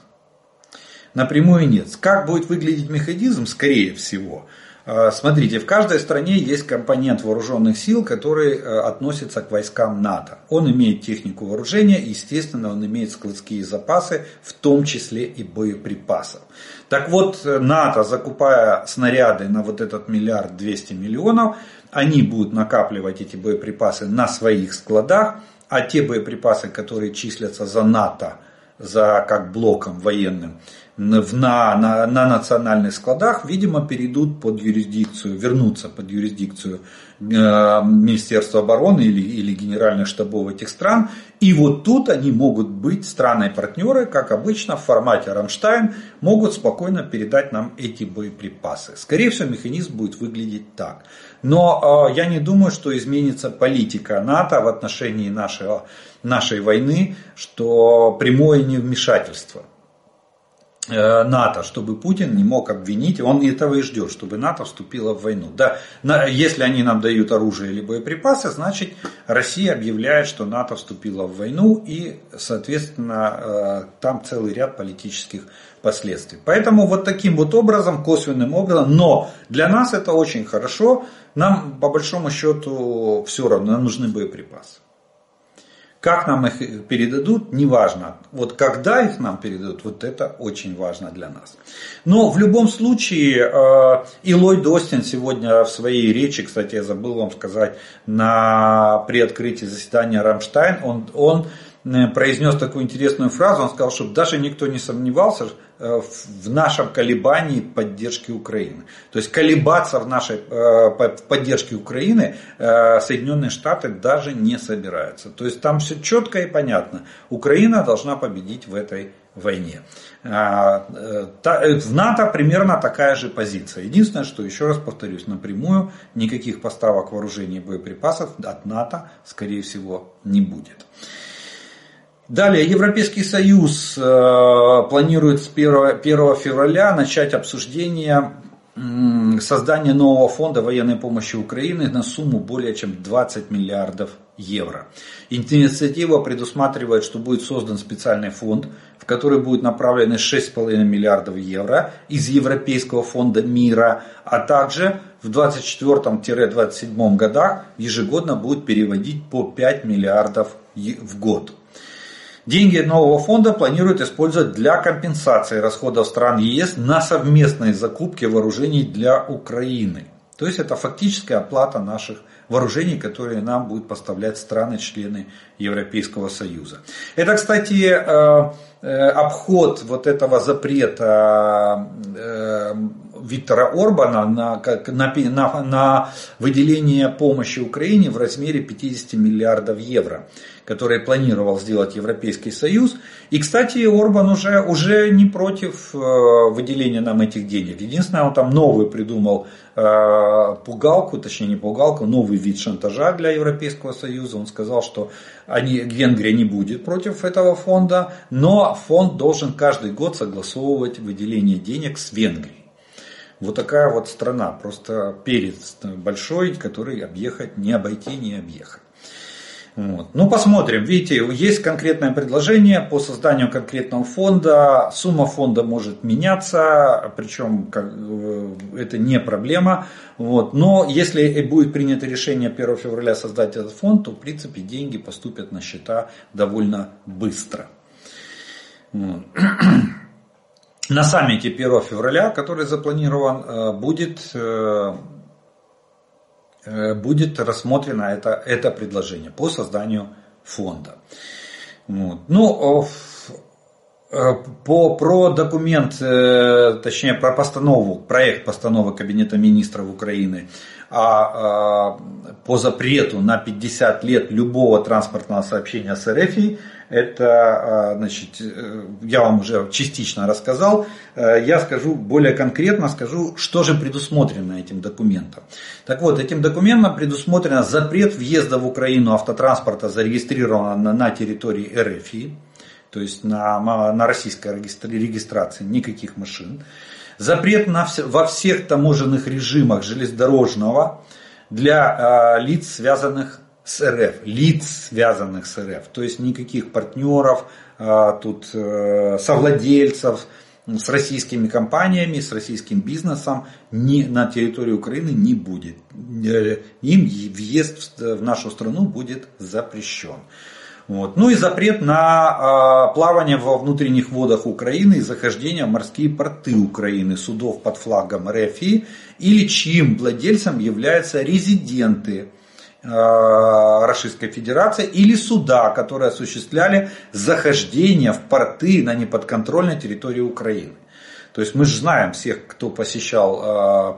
S1: Напрямую нет. Как будет выглядеть механизм, скорее всего. Э, смотрите, в каждой стране есть компонент вооруженных сил, который э, относится к войскам НАТО. Он имеет технику вооружения, естественно, он имеет складские запасы, в том числе и боеприпасов. Так вот, э, НАТО, закупая снаряды на вот этот миллиард двести миллионов, они будут накапливать эти боеприпасы на своих складах, а те боеприпасы, которые числятся за НАТО, за как блоком военным, на, на, на национальных складах, видимо, перейдут под юрисдикцию, вернутся под юрисдикцию э, Министерства обороны или, или Генеральных штабов этих стран. И вот тут они могут быть страны-партнеры, как обычно в формате Рамштайн, могут спокойно передать нам эти боеприпасы. Скорее всего, механизм будет выглядеть так. Но э, я не думаю, что изменится политика НАТО в отношении нашего, нашей войны, что прямое невмешательство – НАТО, чтобы Путин не мог обвинить, он этого и ждет, чтобы НАТО вступило в войну. Да, если они нам дают оружие или боеприпасы, значит Россия объявляет, что НАТО вступила в войну и, соответственно, э, там целый ряд политических последствий. Поэтому вот таким вот образом, косвенным образом, но для нас это очень хорошо, нам по большому счету все равно, нужны боеприпасы. Как нам их передадут, неважно. Вот когда их нам передадут, вот это очень важно для нас. Но в любом случае, э, и Ллойд Остин сегодня в своей речи, кстати, я забыл вам сказать, на, при открытии заседания Рамштайн, он, он произнес такую интересную фразу, он сказал, чтобы даже никто не сомневался, Э, в нашем колебании поддержки Украины. То есть колебаться в нашей э, поддержке Украины э, Соединенные Штаты даже не собираются. То есть там все четко и понятно. Украина должна победить в этой войне. В НАТО примерно такая же позиция. Единственное, что, еще раз повторюсь, напрямую никаких поставок вооружений и боеприпасов от НАТО, скорее всего, не будет. Далее, Европейский Союз э, планирует с 1, 1 февраля начать обсуждение создания нового фонда военной помощи Украины на сумму более чем 20 миллиардов евро. Инициатива предусматривает, что будет создан специальный фонд, в который будет направлены 6,5 миллиардов евро из Европейского фонда мира, а также в 24-27 годах ежегодно будет переводить по 5 миллиардов в год. Деньги нового фонда планируют использовать для компенсации расходов стран ЕС на совместные закупки вооружений для Украины. То есть это фактическая оплата наших вооружений, которые нам будут поставлять страны-члены Европейского Союза. Это, кстати, э, э, обход вот этого запрета э, Виктора Орбана на, на, на выделение помощи Украине в размере 50 миллиардов евро которые планировал сделать Европейский Союз. И, кстати, Орбан уже, уже не против э, выделения нам этих денег. Единственное, он там новый придумал э, пугалку, точнее не пугалку, новый вид шантажа для Европейского Союза. Он сказал, что они, Венгрия не будет против этого фонда, но фонд должен каждый год согласовывать выделение денег с Венгрией. Вот такая вот страна, просто перец большой, который объехать, не обойти, не объехать. Вот. Ну, посмотрим. Видите, есть конкретное предложение по созданию конкретного фонда. Сумма фонда может меняться, причем как, это не проблема. Вот. Но если будет принято решение 1 февраля создать этот фонд, то в принципе деньги поступят на счета довольно быстро. Вот. [clears throat] На саммите 1 февраля, который запланирован, э, будет Э, будет рассмотрено это, это предложение по созданию фонда. Вот. Ну, Э, по, про документ, э, точнее про постанову, проект постановы Кабинета министров Украины а, а, по запрету на 50 лет любого транспортного сообщения с РФ, это, а, значит, э, я вам уже частично рассказал, я скажу более конкретно, скажу, что же предусмотрено этим документом. Так вот, этим документом предусмотрено запрет въезда в Украину автотранспорта, зарегистрированного на территории РФ, то есть на, на российской регистрации никаких машин. Запрет на, во всех таможенных режимах железнодорожного для э, лиц, связанных с РФ, лиц, связанных с РФ, то есть никаких партнеров, э, тут э, совладельцев с российскими компаниями, с российским бизнесом ни, на территории Украины не будет. Им въезд в нашу страну будет запрещен. Вот. Ну и запрет на э, плавание во внутренних водах Украины и захождение в морские порты Украины судов под флагом РФИ или чьим владельцем являются резиденты э, Российской Федерации или суда, которые осуществляли захождение в порты на неподконтрольной территории Украины. То есть мы же знаем всех, кто посещал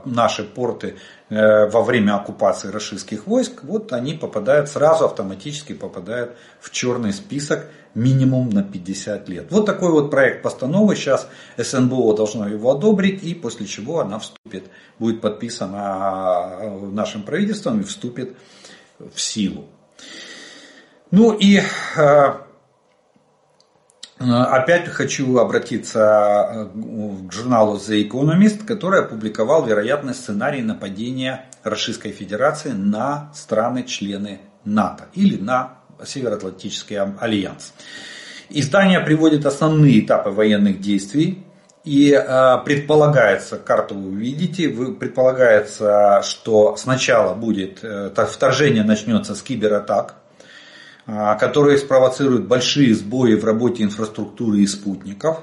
S1: э, наши порты во время оккупации российских войск, вот они попадают сразу автоматически попадают в черный список минимум на 50 лет. Вот такой вот проект постановы. Сейчас СНБО должно его одобрить, и после чего она вступит, будет подписана э, нашим правительством и вступит в силу. Ну и Э, опять хочу обратиться э, к журналу The Economist, который опубликовал вероятный сценарий нападения Российской Федерации на страны-члены НАТО или на Североатлантический альянс. Издание приводит основные этапы военных действий и э, предполагается, карту вы увидите, вы, предполагается, что сначала будет, э, вторжение начнется с кибератак, которые спровоцируют большие сбои в работе инфраструктуры и спутников.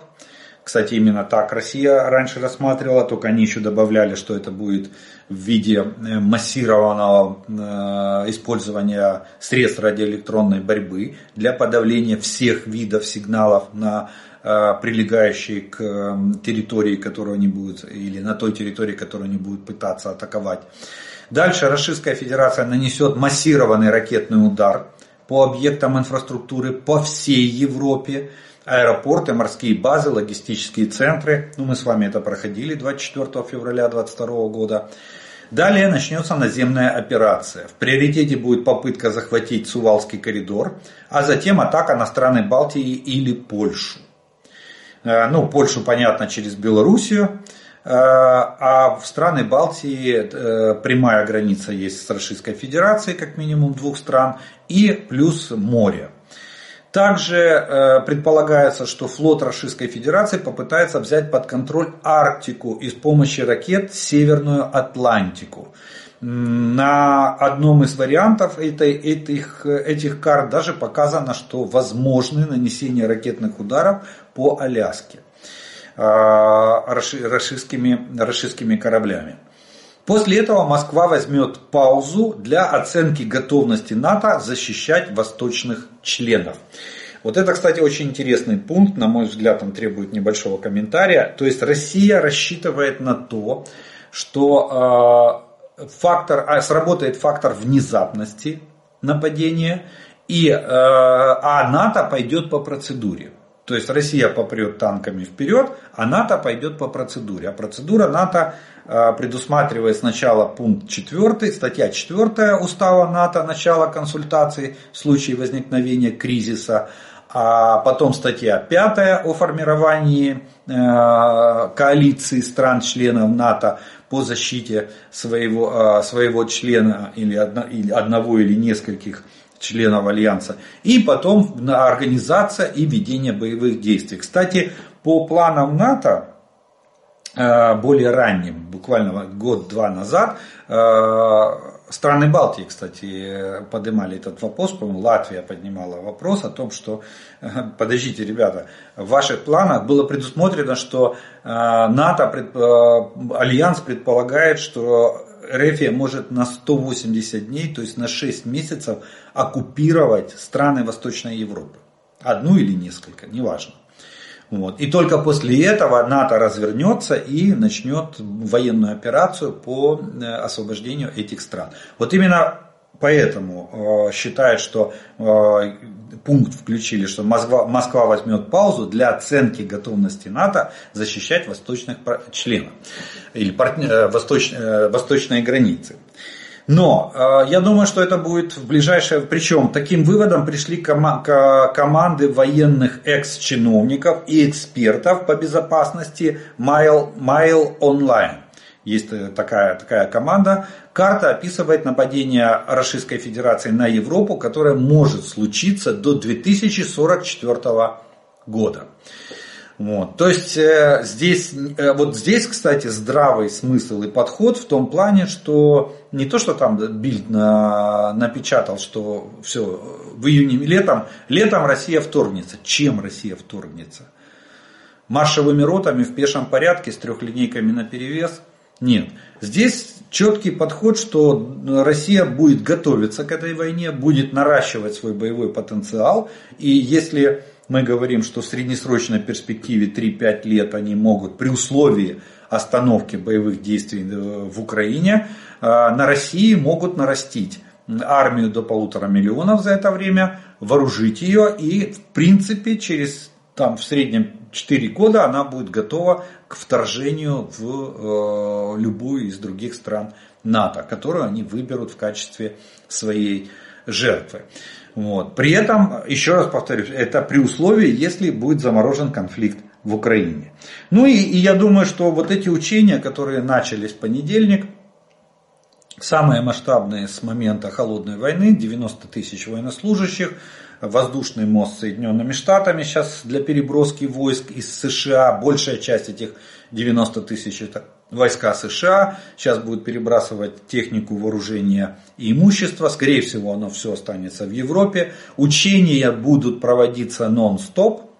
S1: Кстати, именно так Россия раньше рассматривала, только они еще добавляли, что это будет в виде э, массированного э, использования средств радиоэлектронной борьбы для подавления всех видов сигналов на э, прилегающие к территории, которую они будут, или на той территории, которую они будут пытаться атаковать. Дальше Российская Федерация нанесет массированный ракетный удар по объектам инфраструктуры по всей Европе, аэропорты, морские базы, логистические центры. Ну, мы с вами это проходили 24 февраля 2022 года. Далее начнется наземная операция. В приоритете будет попытка захватить Сувалский коридор, а затем атака на страны Балтии или Польшу. Э, ну, Польшу, понятно, через Белоруссию. Э, а в страны Балтии э, прямая граница есть с Российской Федерацией, как минимум двух стран, и плюс море. Также э, предполагается, что флот Российской Федерации попытается взять под контроль Арктику и с помощью ракет Северную Атлантику. На одном из вариантов этой, этих, этих карт даже показано, что возможны нанесение ракетных ударов по Аляске. Э, российскими, российскими кораблями. После этого Москва возьмет паузу для оценки готовности НАТО защищать восточных членов. Вот это, кстати, очень интересный пункт, на мой взгляд, он требует небольшого комментария. То есть Россия рассчитывает на то, что э, фактор, а, сработает фактор внезапности нападения, и, э, а НАТО пойдет по процедуре. То есть Россия попрет танками вперед, а НАТО пойдет по процедуре. А процедура НАТО э, предусматривает сначала пункт 4, статья 4 устава НАТО, начало консультаций в случае возникновения кризиса, а потом статья 5 о формировании э, коалиции стран-членов НАТО по защите своего, э, своего члена или одного или нескольких членов Альянса. И потом организация и ведение боевых действий. Кстати, по планам НАТО, э, более ранним, буквально год-два назад, э, страны Балтии, кстати, поднимали этот вопрос, по-моему, Латвия поднимала вопрос о том, что, э, подождите, ребята, в ваших планах было предусмотрено, что НАТО, Альянс предполагает, что Рефия может на 180 дней, то есть на 6 месяцев оккупировать страны Восточной Европы. Одну или несколько, неважно. Вот. И только после этого НАТО развернется и начнет военную операцию по э, освобождению этих стран. Вот именно поэтому э, считают, что э, пункт включили, что Москва, Москва возьмет паузу для оценки готовности НАТО защищать восточных членов или партнер, э, восточ, э, восточные границы. Но э, я думаю, что это будет в ближайшее, причем таким выводом пришли кома- команды военных экс-чиновников и экспертов по безопасности Mile, Mile Online. Есть такая, такая команда. Карта описывает нападение Российской Федерации на Европу, которое может случиться до 2044 года. Вот. То есть э, здесь, э, вот здесь, кстати, здравый смысл и подход в том плане, что не то, что там Бильд на, напечатал, что все, в июне, летом, летом Россия вторгнется. Чем Россия вторгнется? Маршевыми ротами в пешем порядке с трехлинейками на перевес? Нет. Здесь четкий подход, что Россия будет готовиться к этой войне, будет наращивать свой боевой потенциал. И если мы говорим, что в среднесрочной перспективе 3-5 лет они могут при условии остановки боевых действий э, в Украине э, на России могут нарастить армию до полутора миллионов за это время, вооружить ее и в принципе через там в среднем 4 года она будет готова к вторжению в э, любую из других стран НАТО, которую они выберут в качестве своей жертвы. Вот. При этом, еще раз повторюсь, это при условии, если будет заморожен конфликт в Украине. Ну и, и я думаю, что вот эти учения, которые начались в понедельник, самые масштабные с момента холодной войны, 90 тысяч военнослужащих, воздушный мост с Соединенными Штатами сейчас для переброски войск из США, большая часть этих 90 тысяч это войска США, сейчас будут перебрасывать технику вооружения и имущество, скорее всего оно все останется в Европе. Учения будут проводиться нон-стоп,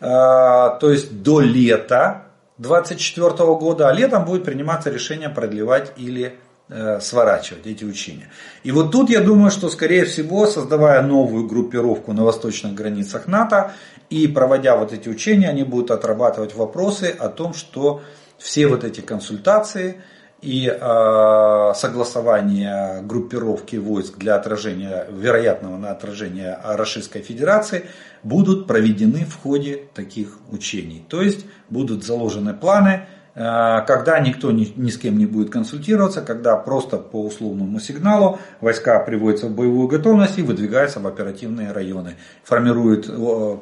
S1: а, то есть до лета 2024 года, а летом будет приниматься решение продлевать или сворачивать эти учения. И вот тут я думаю, что скорее всего, создавая новую группировку на восточных границах НАТО и проводя вот эти учения, они будут отрабатывать вопросы о том, что все вот эти консультации и э, согласование группировки войск для отражения, вероятного на отражение Российской Федерации будут проведены в ходе таких учений. То есть будут заложены планы, э, когда никто ни, ни с кем не будет консультироваться, когда просто по условному сигналу войска приводятся в боевую готовность и выдвигаются в оперативные районы. Формируют, э,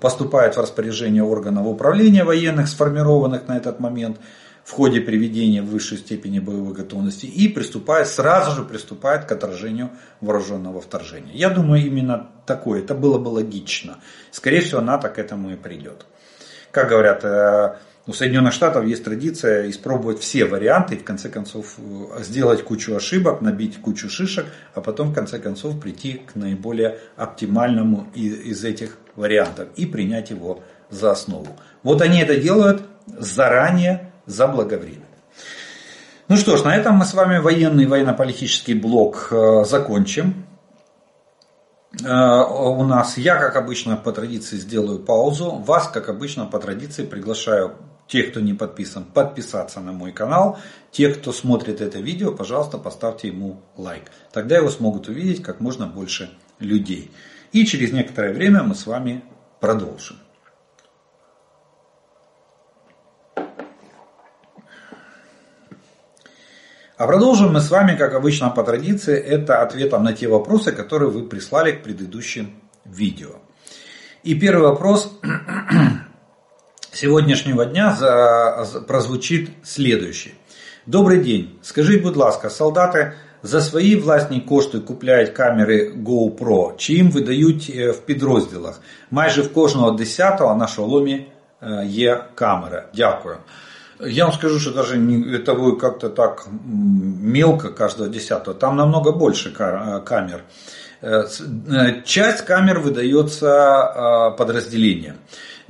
S1: поступают в распоряжение органов управления военных, сформированных на этот момент, в ходе приведения в высшей степени боевой готовности и приступает, сразу же приступает к отражению вооруженного вторжения. Я думаю, именно такое, это было бы логично. Скорее всего, НАТО к этому и придет. Как говорят, э, у Соединенных Штатов есть традиция испробовать все варианты и в конце концов э, сделать кучу ошибок, набить кучу шишек, а потом в конце концов прийти к наиболее оптимальному из этих вариантов и принять его за основу. Вот они это делают заранее заблаговременно. Ну что ж, на этом мы с вами военный военно-политический блок э, закончим. Э, у нас, я как обычно по традиции сделаю паузу, вас как обычно по традиции приглашаю тех, кто не подписан, подписаться на мой канал. Те, кто смотрит это видео, пожалуйста, поставьте ему лайк. Тогда его смогут увидеть как можно больше людей. И через некоторое время мы с вами продолжим. А продолжим мы с вами, как обычно по традиции, это ответом на те вопросы, которые вы прислали к предыдущим видео. И первый вопрос [clears throat] сегодняшнего дня прозвучит следующий. Добрий день. Скажіть, будь ласка, солдати за свої власні кошти купляють камери GoPro, чи їм видають в підрозділах? Майже в кожного десятого на шоломі є камера. Дякую. Я вам скажу, что даже не, это будет как-то так мелко каждого десятого. Там намного больше э, камер. Э, э, часть камер выдается подразделениям.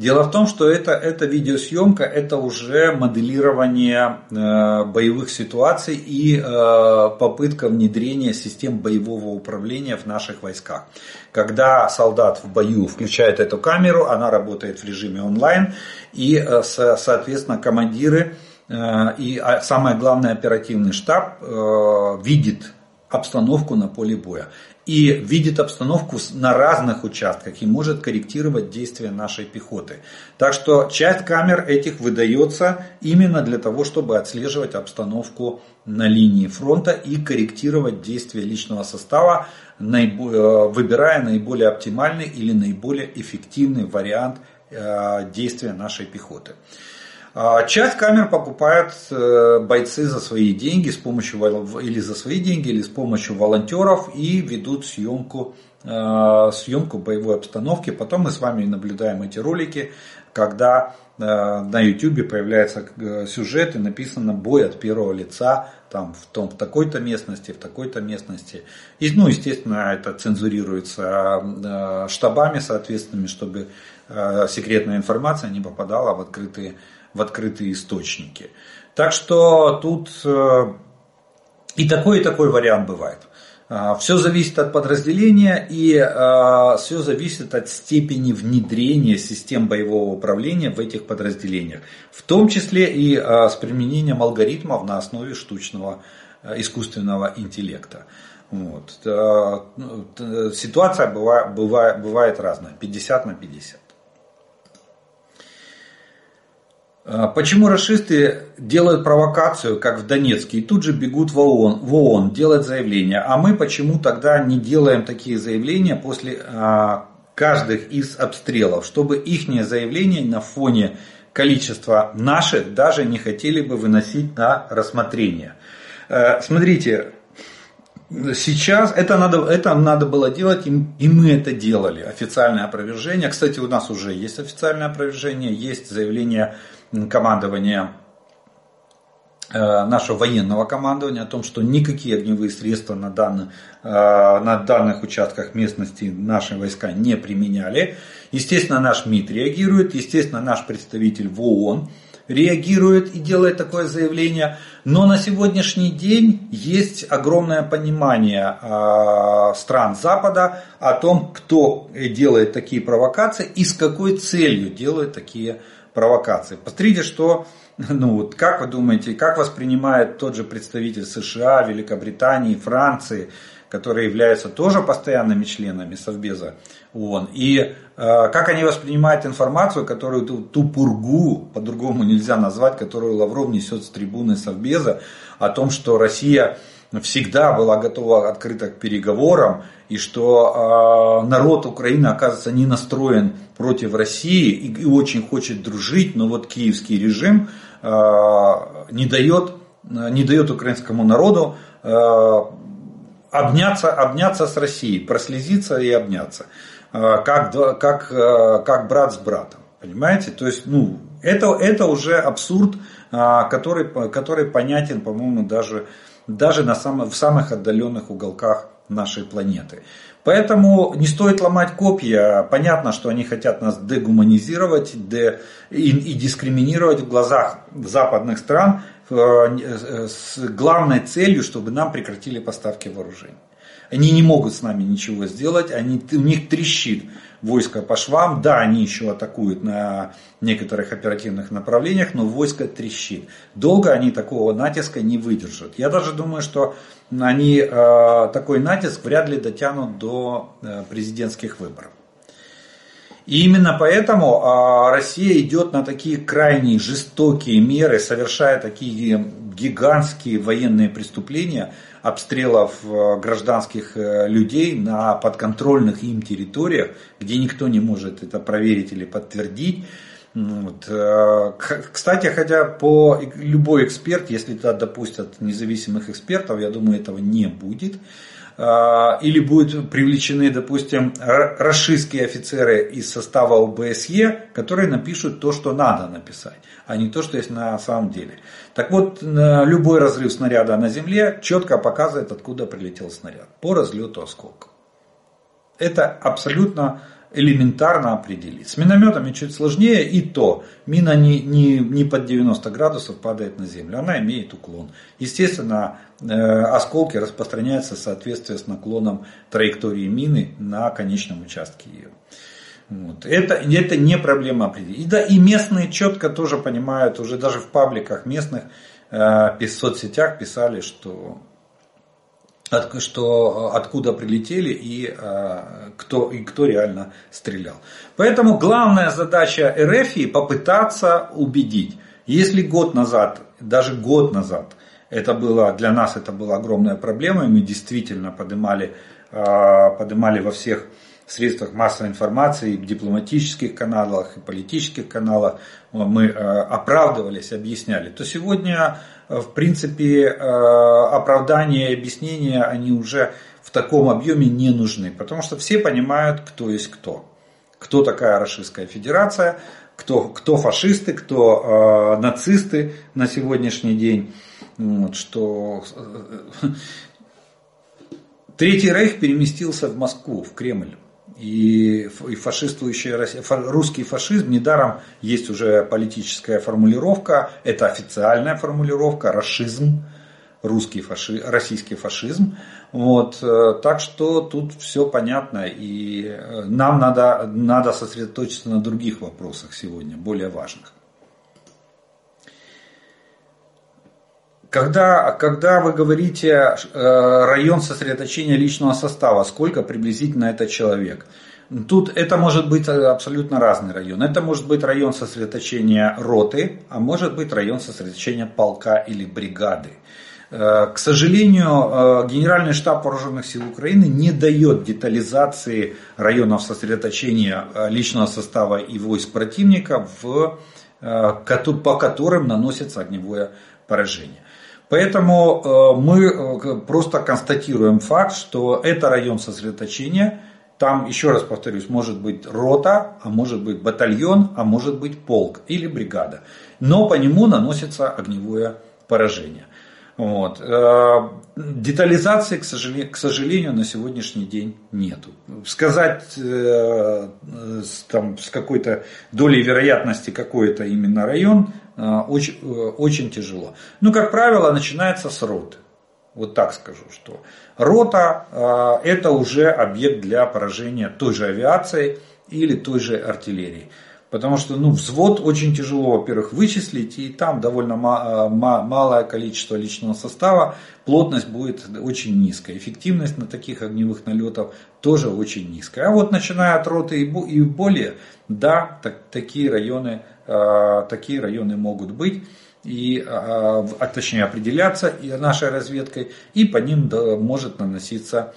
S1: Дело в том, что это, это видеосъемка, это уже моделирование э, боевых ситуаций и э, попытка внедрения систем боевого управления в наших войсках. Когда солдат в бою включает эту камеру, она работает в режиме онлайн, и, э, соответственно, командиры э, и а, самое главное оперативный штаб э, видит обстановку на поле боя и видит обстановку на разных участках и может корректировать действия нашей пехоты. Так что часть камер этих выдается именно для того, чтобы отслеживать обстановку на линии фронта и корректировать действия личного состава, э, выбирая наиболее оптимальный или наиболее эффективный вариант э, действия нашей пехоты. А, часть камер покупают э, бойцы за свои деньги с помощью или за свои деньги, или с помощью волонтеров и ведут съемку, э, съемку боевой обстановки. Потом мы с вами наблюдаем эти ролики, когда э, на YouTube появляется сюжет и написано бой от первого лица там в, том, в такой-то местности, в такой-то местности. И, ну, естественно, это цензурируется штабами соответственными, чтобы секретная информация не попадала в открытые в открытые источники. Так что тут э, и такой, и такой вариант бывает. А, все зависит от подразделения и а, все зависит от степени внедрения систем боевого управления в этих подразделениях. В том числе и с применением алгоритмов на основе штучного искусственного интеллекта. Вот. Ну, ситуация бывает, бывает, бывает разная, 50 на 50. А, почему расисты делают провокацию, как в Донецке, и тут же бегут в ООН, в ООН делать заявления, а мы почему тогда не делаем такие заявления после а, каждых из обстрелов, чтобы их заявления на фоне количества наших даже не хотели бы выносить на рассмотрение. А, смотрите, Сейчас это надо, это надо было делать, и мы это делали. Официальное опровержение. Кстати, у нас уже есть официальное опровержение, есть заявление командования э, нашего военного командования о том, что никакие огневые средства на, данных, э, на данных участках местности наши войска не применяли. Естественно, наш МИД реагирует, естественно, наш представитель в ООН реагирует и делает такое заявление. Но на сегодняшний день есть огромное понимание э, стран Запада о том, кто делает такие провокации и с какой целью делает такие провокации провокации. Посмотрите, что, ну вот, как вы думаете, как воспринимает тот же представитель США, Великобритании, Франции, которые являются тоже постоянными членами Совбеза ООН. И э, как они воспринимают информацию, которую ту, ту пургу, по-другому нельзя назвать, которую Лавров несет с трибуны Совбеза, о том, что Россия всегда была готова открыто к переговорам, и что э, народ Украины, оказывается, не настроен против России и, и очень хочет дружить, но вот киевский режим э, не, дает, не дает украинскому народу э, обняться, обняться с Россией, прослезиться и обняться, как, как, как брат с братом. Понимаете? То есть, ну, это, это уже абсурд, который, который понятен, по-моему, даже даже на самых, в самых отдаленных уголках нашей планеты. Поэтому не стоит ломать копья. Понятно, что они хотят нас дегуманизировать де, и, и дискриминировать в глазах западных стран э, с главной целью, чтобы нам прекратили поставки вооружений. Они не могут с нами ничего сделать, они, у них трещит войско по швам. Да, они еще атакуют на некоторых оперативных направлениях, но войско трещит. Долго они такого натиска не выдержат. Я даже думаю, что они э, такой натиск вряд ли дотянут до э, президентских выборов. И именно поэтому а, Россия идет на такие крайне жестокие меры, совершая такие гигантские военные преступления, обстрелов э, гражданских э, людей на подконтрольных им территориях, где никто не может это проверить или подтвердить. Вот. Э, кстати, хотя по любой эксперт, если туда допустят независимых экспертов, я думаю, этого не будет. Или будут привлечены, допустим, расистские офицеры из состава ОБСЕ, которые напишут то, что надо написать, а не то, что есть на самом деле. Так вот, любой разрыв снаряда на земле четко показывает, откуда прилетел снаряд. По разлету осколков. Это абсолютно элементарно определить. С минометами чуть сложнее, и то мина не, не, не под 90 градусов падает на землю, она имеет уклон. Естественно, э, осколки распространяются в соответствии с наклоном траектории мины на конечном участке ее. Вот. Это, это не проблема определить. И, да, и местные четко тоже понимают, уже даже в пабликах местных, э, в соцсетях писали, что от, что, откуда прилетели и, э, кто, и кто реально стрелял. Поэтому главная задача РФ попытаться убедить. Если год назад, даже год назад, это было, для нас это была огромная проблема, и мы действительно поднимали, э, поднимали во всех средствах массовой информации, и в дипломатических каналах, и политических каналах мы э, оправдывались, объясняли, то сегодня, э, в принципе, э, оправдания и объяснения, они уже в таком объеме не нужны, потому что все понимают, кто есть кто. Кто такая Российская Федерация, кто, кто фашисты, кто э, нацисты на сегодняшний день. Вот, что [laughs] Третий Рейх переместился в Москву, в Кремль и, и фашистующая Россия, русский фашизм, недаром есть уже политическая формулировка, это официальная формулировка, расизм, русский фаши, российский фашизм. Вот, э, так что тут все понятно, и э, нам надо, надо сосредоточиться на других вопросах сегодня, более важных. Когда, когда вы говорите э, район сосредоточения личного состава, сколько приблизительно это человек? Тут это может быть абсолютно разный район. Это может быть район сосредоточения роты, а может быть район сосредоточения полка или бригады. Э, к сожалению, э, Генеральный штаб Вооруженных сил Украины не дает детализации районов сосредоточения личного состава и войск противника, в, по которым наносится огневое поражение. Поэтому э, мы э, просто констатируем факт, что это район сосредоточения. Там, еще раз повторюсь, может быть рота, а может быть батальон, а может быть полк или бригада. Но по нему наносится огневое поражение. Вот. Э, детализации, к сожалению, к сожалению, на сегодняшний день нету. Сказать там, с какой-то долей вероятности, какой это именно район, очень, э, очень тяжело. Ну, как правило, начинается с роты. Вот так скажу, что рота э, это уже объект для поражения той же авиации или той же артиллерии. Потому что ну, взвод очень тяжело, во-первых, вычислить, и там довольно малое количество личного состава, плотность будет очень низкая. Эффективность на таких огневых налетов тоже очень низкая. А вот начиная от роты и более, да, так, такие районы Э, такие районы могут быть и, а, а, точнее определяться нашей разведкой, и по ним может наноситься э,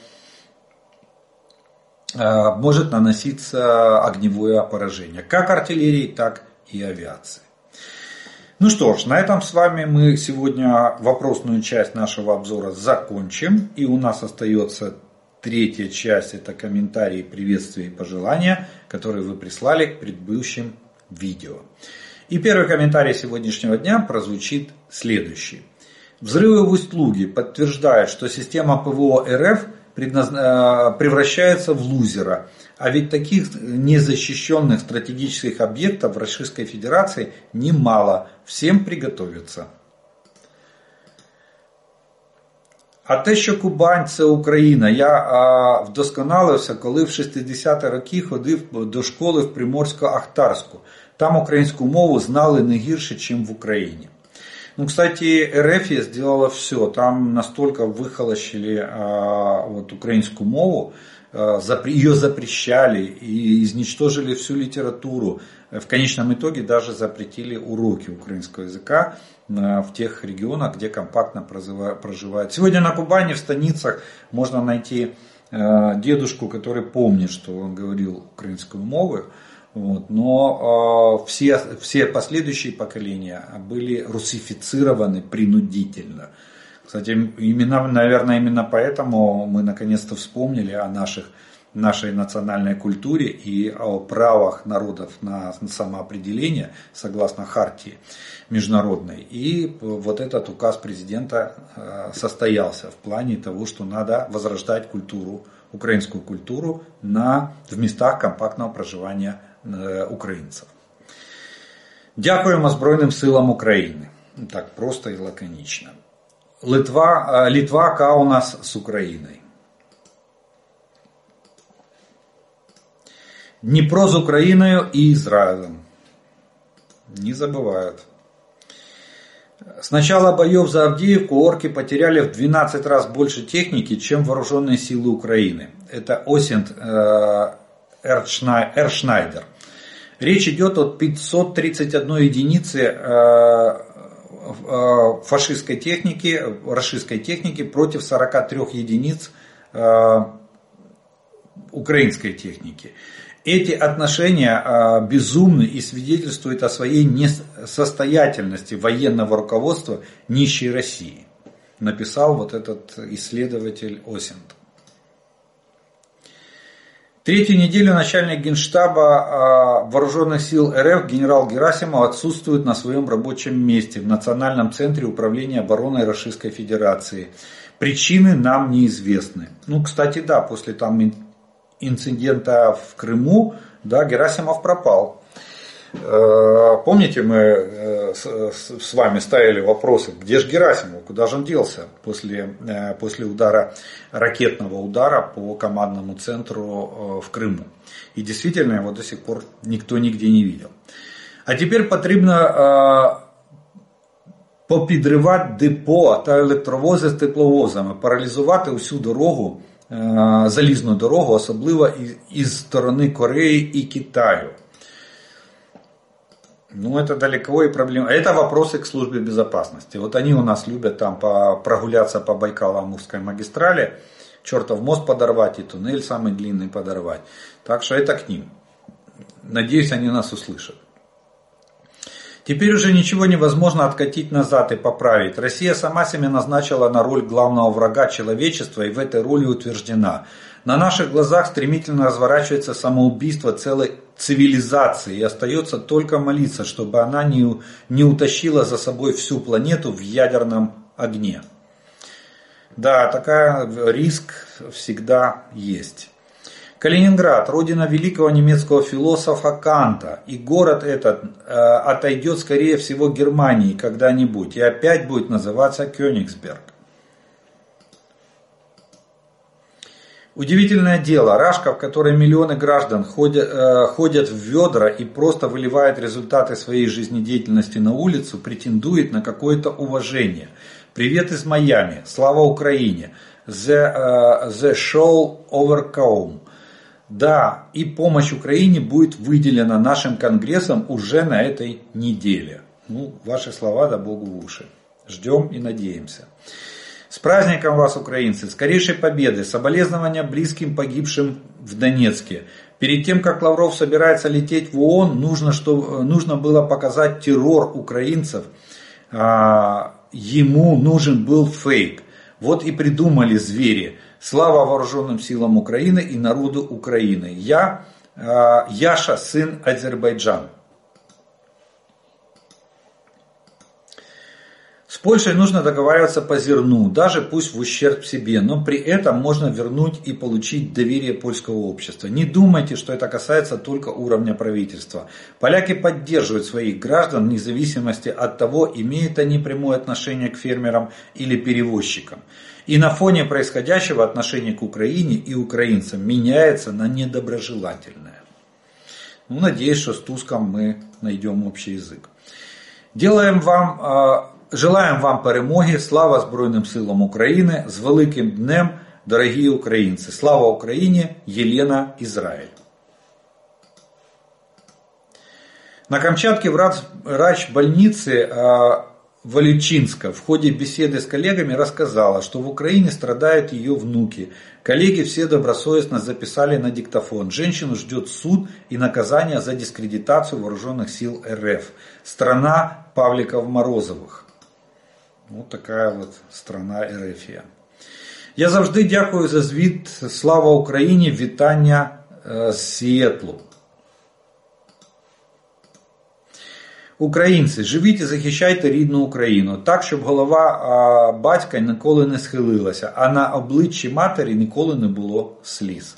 S1: может наноситься огневое поражение, как артиллерии, так и авиации. Ну что ж, на этом с вами мы сегодня вопросную часть нашего обзора закончим. И у нас остается третья часть, это комментарии, приветствия и пожелания, которые вы прислали к предыдущим видео. И первый комментарий сегодняшнего дня прозвучит следующий. Взрывы в Усть-Луге подтверждают, что система ПВО РФ э, превращается в лузера. А ведь таких незащищенных стратегических объектов в Российской Федерации немало. Всем приготовиться. А те, що Кубань це Україна, я а, вдосконалився, коли в 60-ті роки ходив до школи в Приморсько-Ахтарську. Там украинскую мову знали не гірше, чем в Украине. Ну, кстати, Эрефия сделала все. Там настолько выхолощили а, вот, украинскую мову, а, ее запрещали и изничтожили всю литературу. В конечном итоге даже запретили уроки украинского языка а, в тех регионах, где компактно проживают. Сегодня на Кубани, в станицах можно найти дедушку, который помнит, что он говорил украинскую мову. Вот. Но э, все, все последующие поколения были русифицированы принудительно. Кстати, именно, наверное, именно поэтому мы наконец-то вспомнили о наших нашей национальной культуре и о правах народов на самоопределение согласно хартии международной. И вот этот указ президента э, состоялся в плане того, что надо возрождать культуру, украинскую культуру на, в местах компактного проживания э, украинцев. Дякуємо Збройним силам України. Так просто і лаконічно. Литва, э, Литва Каунас с Украиной. Днепро с Украиной и Израилем. Не забывают. С начала боев за Авдеевку орки потеряли в 12 раз больше техники, чем вооруженные силы Украины. Это Осент э, Эршнайдер. Речь идет о 531 единице э, э, фашистской техники, расистской техники против 43 единиц э, украинской техники. Эти отношения безумны и свидетельствуют о своей несостоятельности военного руководства нищей России, написал вот этот исследователь Осинд. Третью неделю начальник генштаба а, вооруженных сил РФ генерал Герасимов отсутствует на своем рабочем месте в Национальном центре управления обороной Российской Федерации. Причины нам неизвестны. Ну, кстати, да, после там инцидента в Крыму, да, Герасимов пропал. Э, помните, мы э, с вами ставили вопросы, где же Герасимов, куда же он делся после, э, после удара, ракетного удара по командному центру в Крыму. И действительно его до сих пор никто нигде не видел. А теперь потрібно попідривати депо та електровози з тепловозами, паралізувати усю дорогу Е, залізну дорогу, особливо із сторони Кореї и Китаю. Ну, это далеко и проблема. Это вопросы к службе безопасности. Вот они у нас любят там прогуляться по Байкало-Амурской магистрали, чертов мост подорвать и туннель самый длинный подорвать. Так что это к ним. Надеюсь, они нас услышат. Теперь уже ничего невозможно откатить назад и поправить. Россия сама себя назначила на роль главного врага человечества и в этой роли утверждена. На наших глазах стремительно разворачивается самоубийство целой цивилизации и остается только молиться, чтобы она не, не утащила за собой всю планету в ядерном огне. Да, такая риск всегда есть. Калининград, родина великого немецкого философа Канта, и город этот э, отойдет, скорее всего, Германии когда-нибудь, и опять будет называться Кёнигсберг. Удивительное дело, Рашка, в которой миллионы граждан ходят, э, ходят в ведра и просто выливают результаты своей жизнедеятельности на улицу, претендует на какое-то уважение. Привет из Майами, слава Украине, the, uh, the show overcome. Да, и помощь Украине будет выделена нашим Конгрессом уже на этой неделе. Ну, ваши слова, да Богу в уши. Ждем и надеемся. С праздником вас, украинцы! Скорейшей победы! Соболезнования близким погибшим в Донецке. Перед тем, как Лавров собирается лететь в ООН, нужно, что, нужно было показать террор украинцев. А, ему нужен был фейк. Вот и придумали звери. Слава вооруженным силам Украины и народу Украины. Я, Яша, сын Азербайджан. Польшей нужно договариваться по зерну, даже пусть в ущерб себе, но при этом можно вернуть и получить доверие польского общества. Не думайте, что это касается только уровня правительства. Поляки поддерживают своих граждан вне зависимости от того, имеют они прямое отношение к фермерам или перевозчикам. И на фоне происходящего отношение к Украине и украинцам меняется на недоброжелательное. Ну, надеюсь, что с Туском мы найдем общий язык. Делаем вам, а, желаем вам перемоги, слава Збройним силам України, з великим днем, дорогі українці. Слава Україні, Єлена Ізраїль. На Камчатке врач больницы а, Валичинска в ходе беседы с коллегами рассказала, что в Украине страдают ее внуки. Коллеги все добросовестно записали на диктофон. Женщину ждет суд и наказание за дискредитацию вооруженных сил РФ. Страна Павликов-Морозовых. Вот такая вот страна РФия. Я завжди дякую за звіт. Слава Україні! Вітання з Сіетлу. Українці, живіть і захищайте рідну Україну так, щоб голова батька ніколи не схилилася, а на обличчі матері ніколи не було сліз.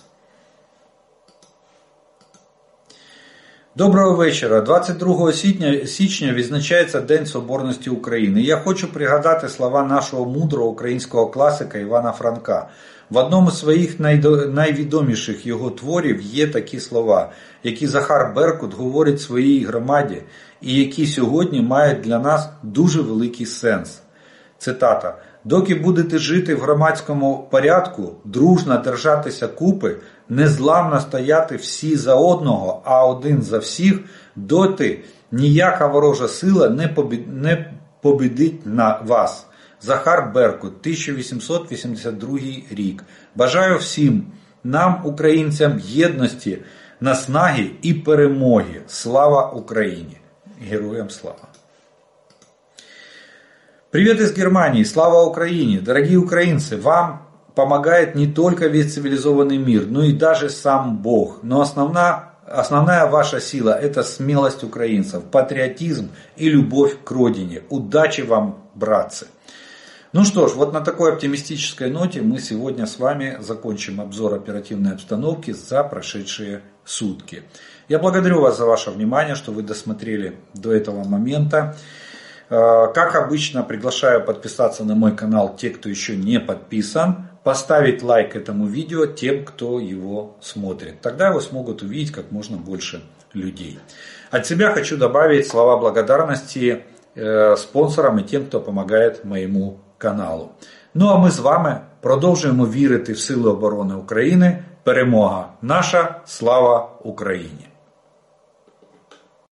S1: Доброго вечора. 22 січня, січня відзначається День Соборності України. Я хочу пригадати слова нашого мудрого українського класика Івана Франка. В одному з своїх найвідоміших його творів є такі слова, які Захар Беркут говорить своїй громаді і які сьогодні мають для нас дуже великий сенс. Цитата. Доки будете жити в громадському порядку, дружно держатися купи, незламно стояти всі за одного, а один за всіх, доти ніяка ворожа сила не побідить на вас. Захар Беркут, 1882 рік. Бажаю всім нам, українцям, єдності, наснаги і перемоги. Слава Україні! Героям слава! Привет из Германии! Слава Украине! Дорогие украинцы, вам помогает не только весь цивилизованный мир, но и даже сам Бог. Но основная, основная ваша сила – это смелость украинцев, патриотизм и любовь к родине. Удачи вам, братцы! Ну что ж, вот на такой оптимистической ноте мы сегодня с вами закончим обзор оперативной обстановки за прошедшие сутки. Я благодарю вас за ваше внимание, что вы досмотрели до этого момента. Э, как обычно, приглашаю подписаться на мой канал те, кто еще не подписан, поставить лайк этому видео тем, кто его смотрит. Тогда его смогут увидеть как можно больше людей. От себя хочу добавить слова благодарности э, спонсорам и тем, кто помогает моему каналу. Ну а ми з вами продовжуємо вірити в Сили оборони України. Перемога наша, слава Україні!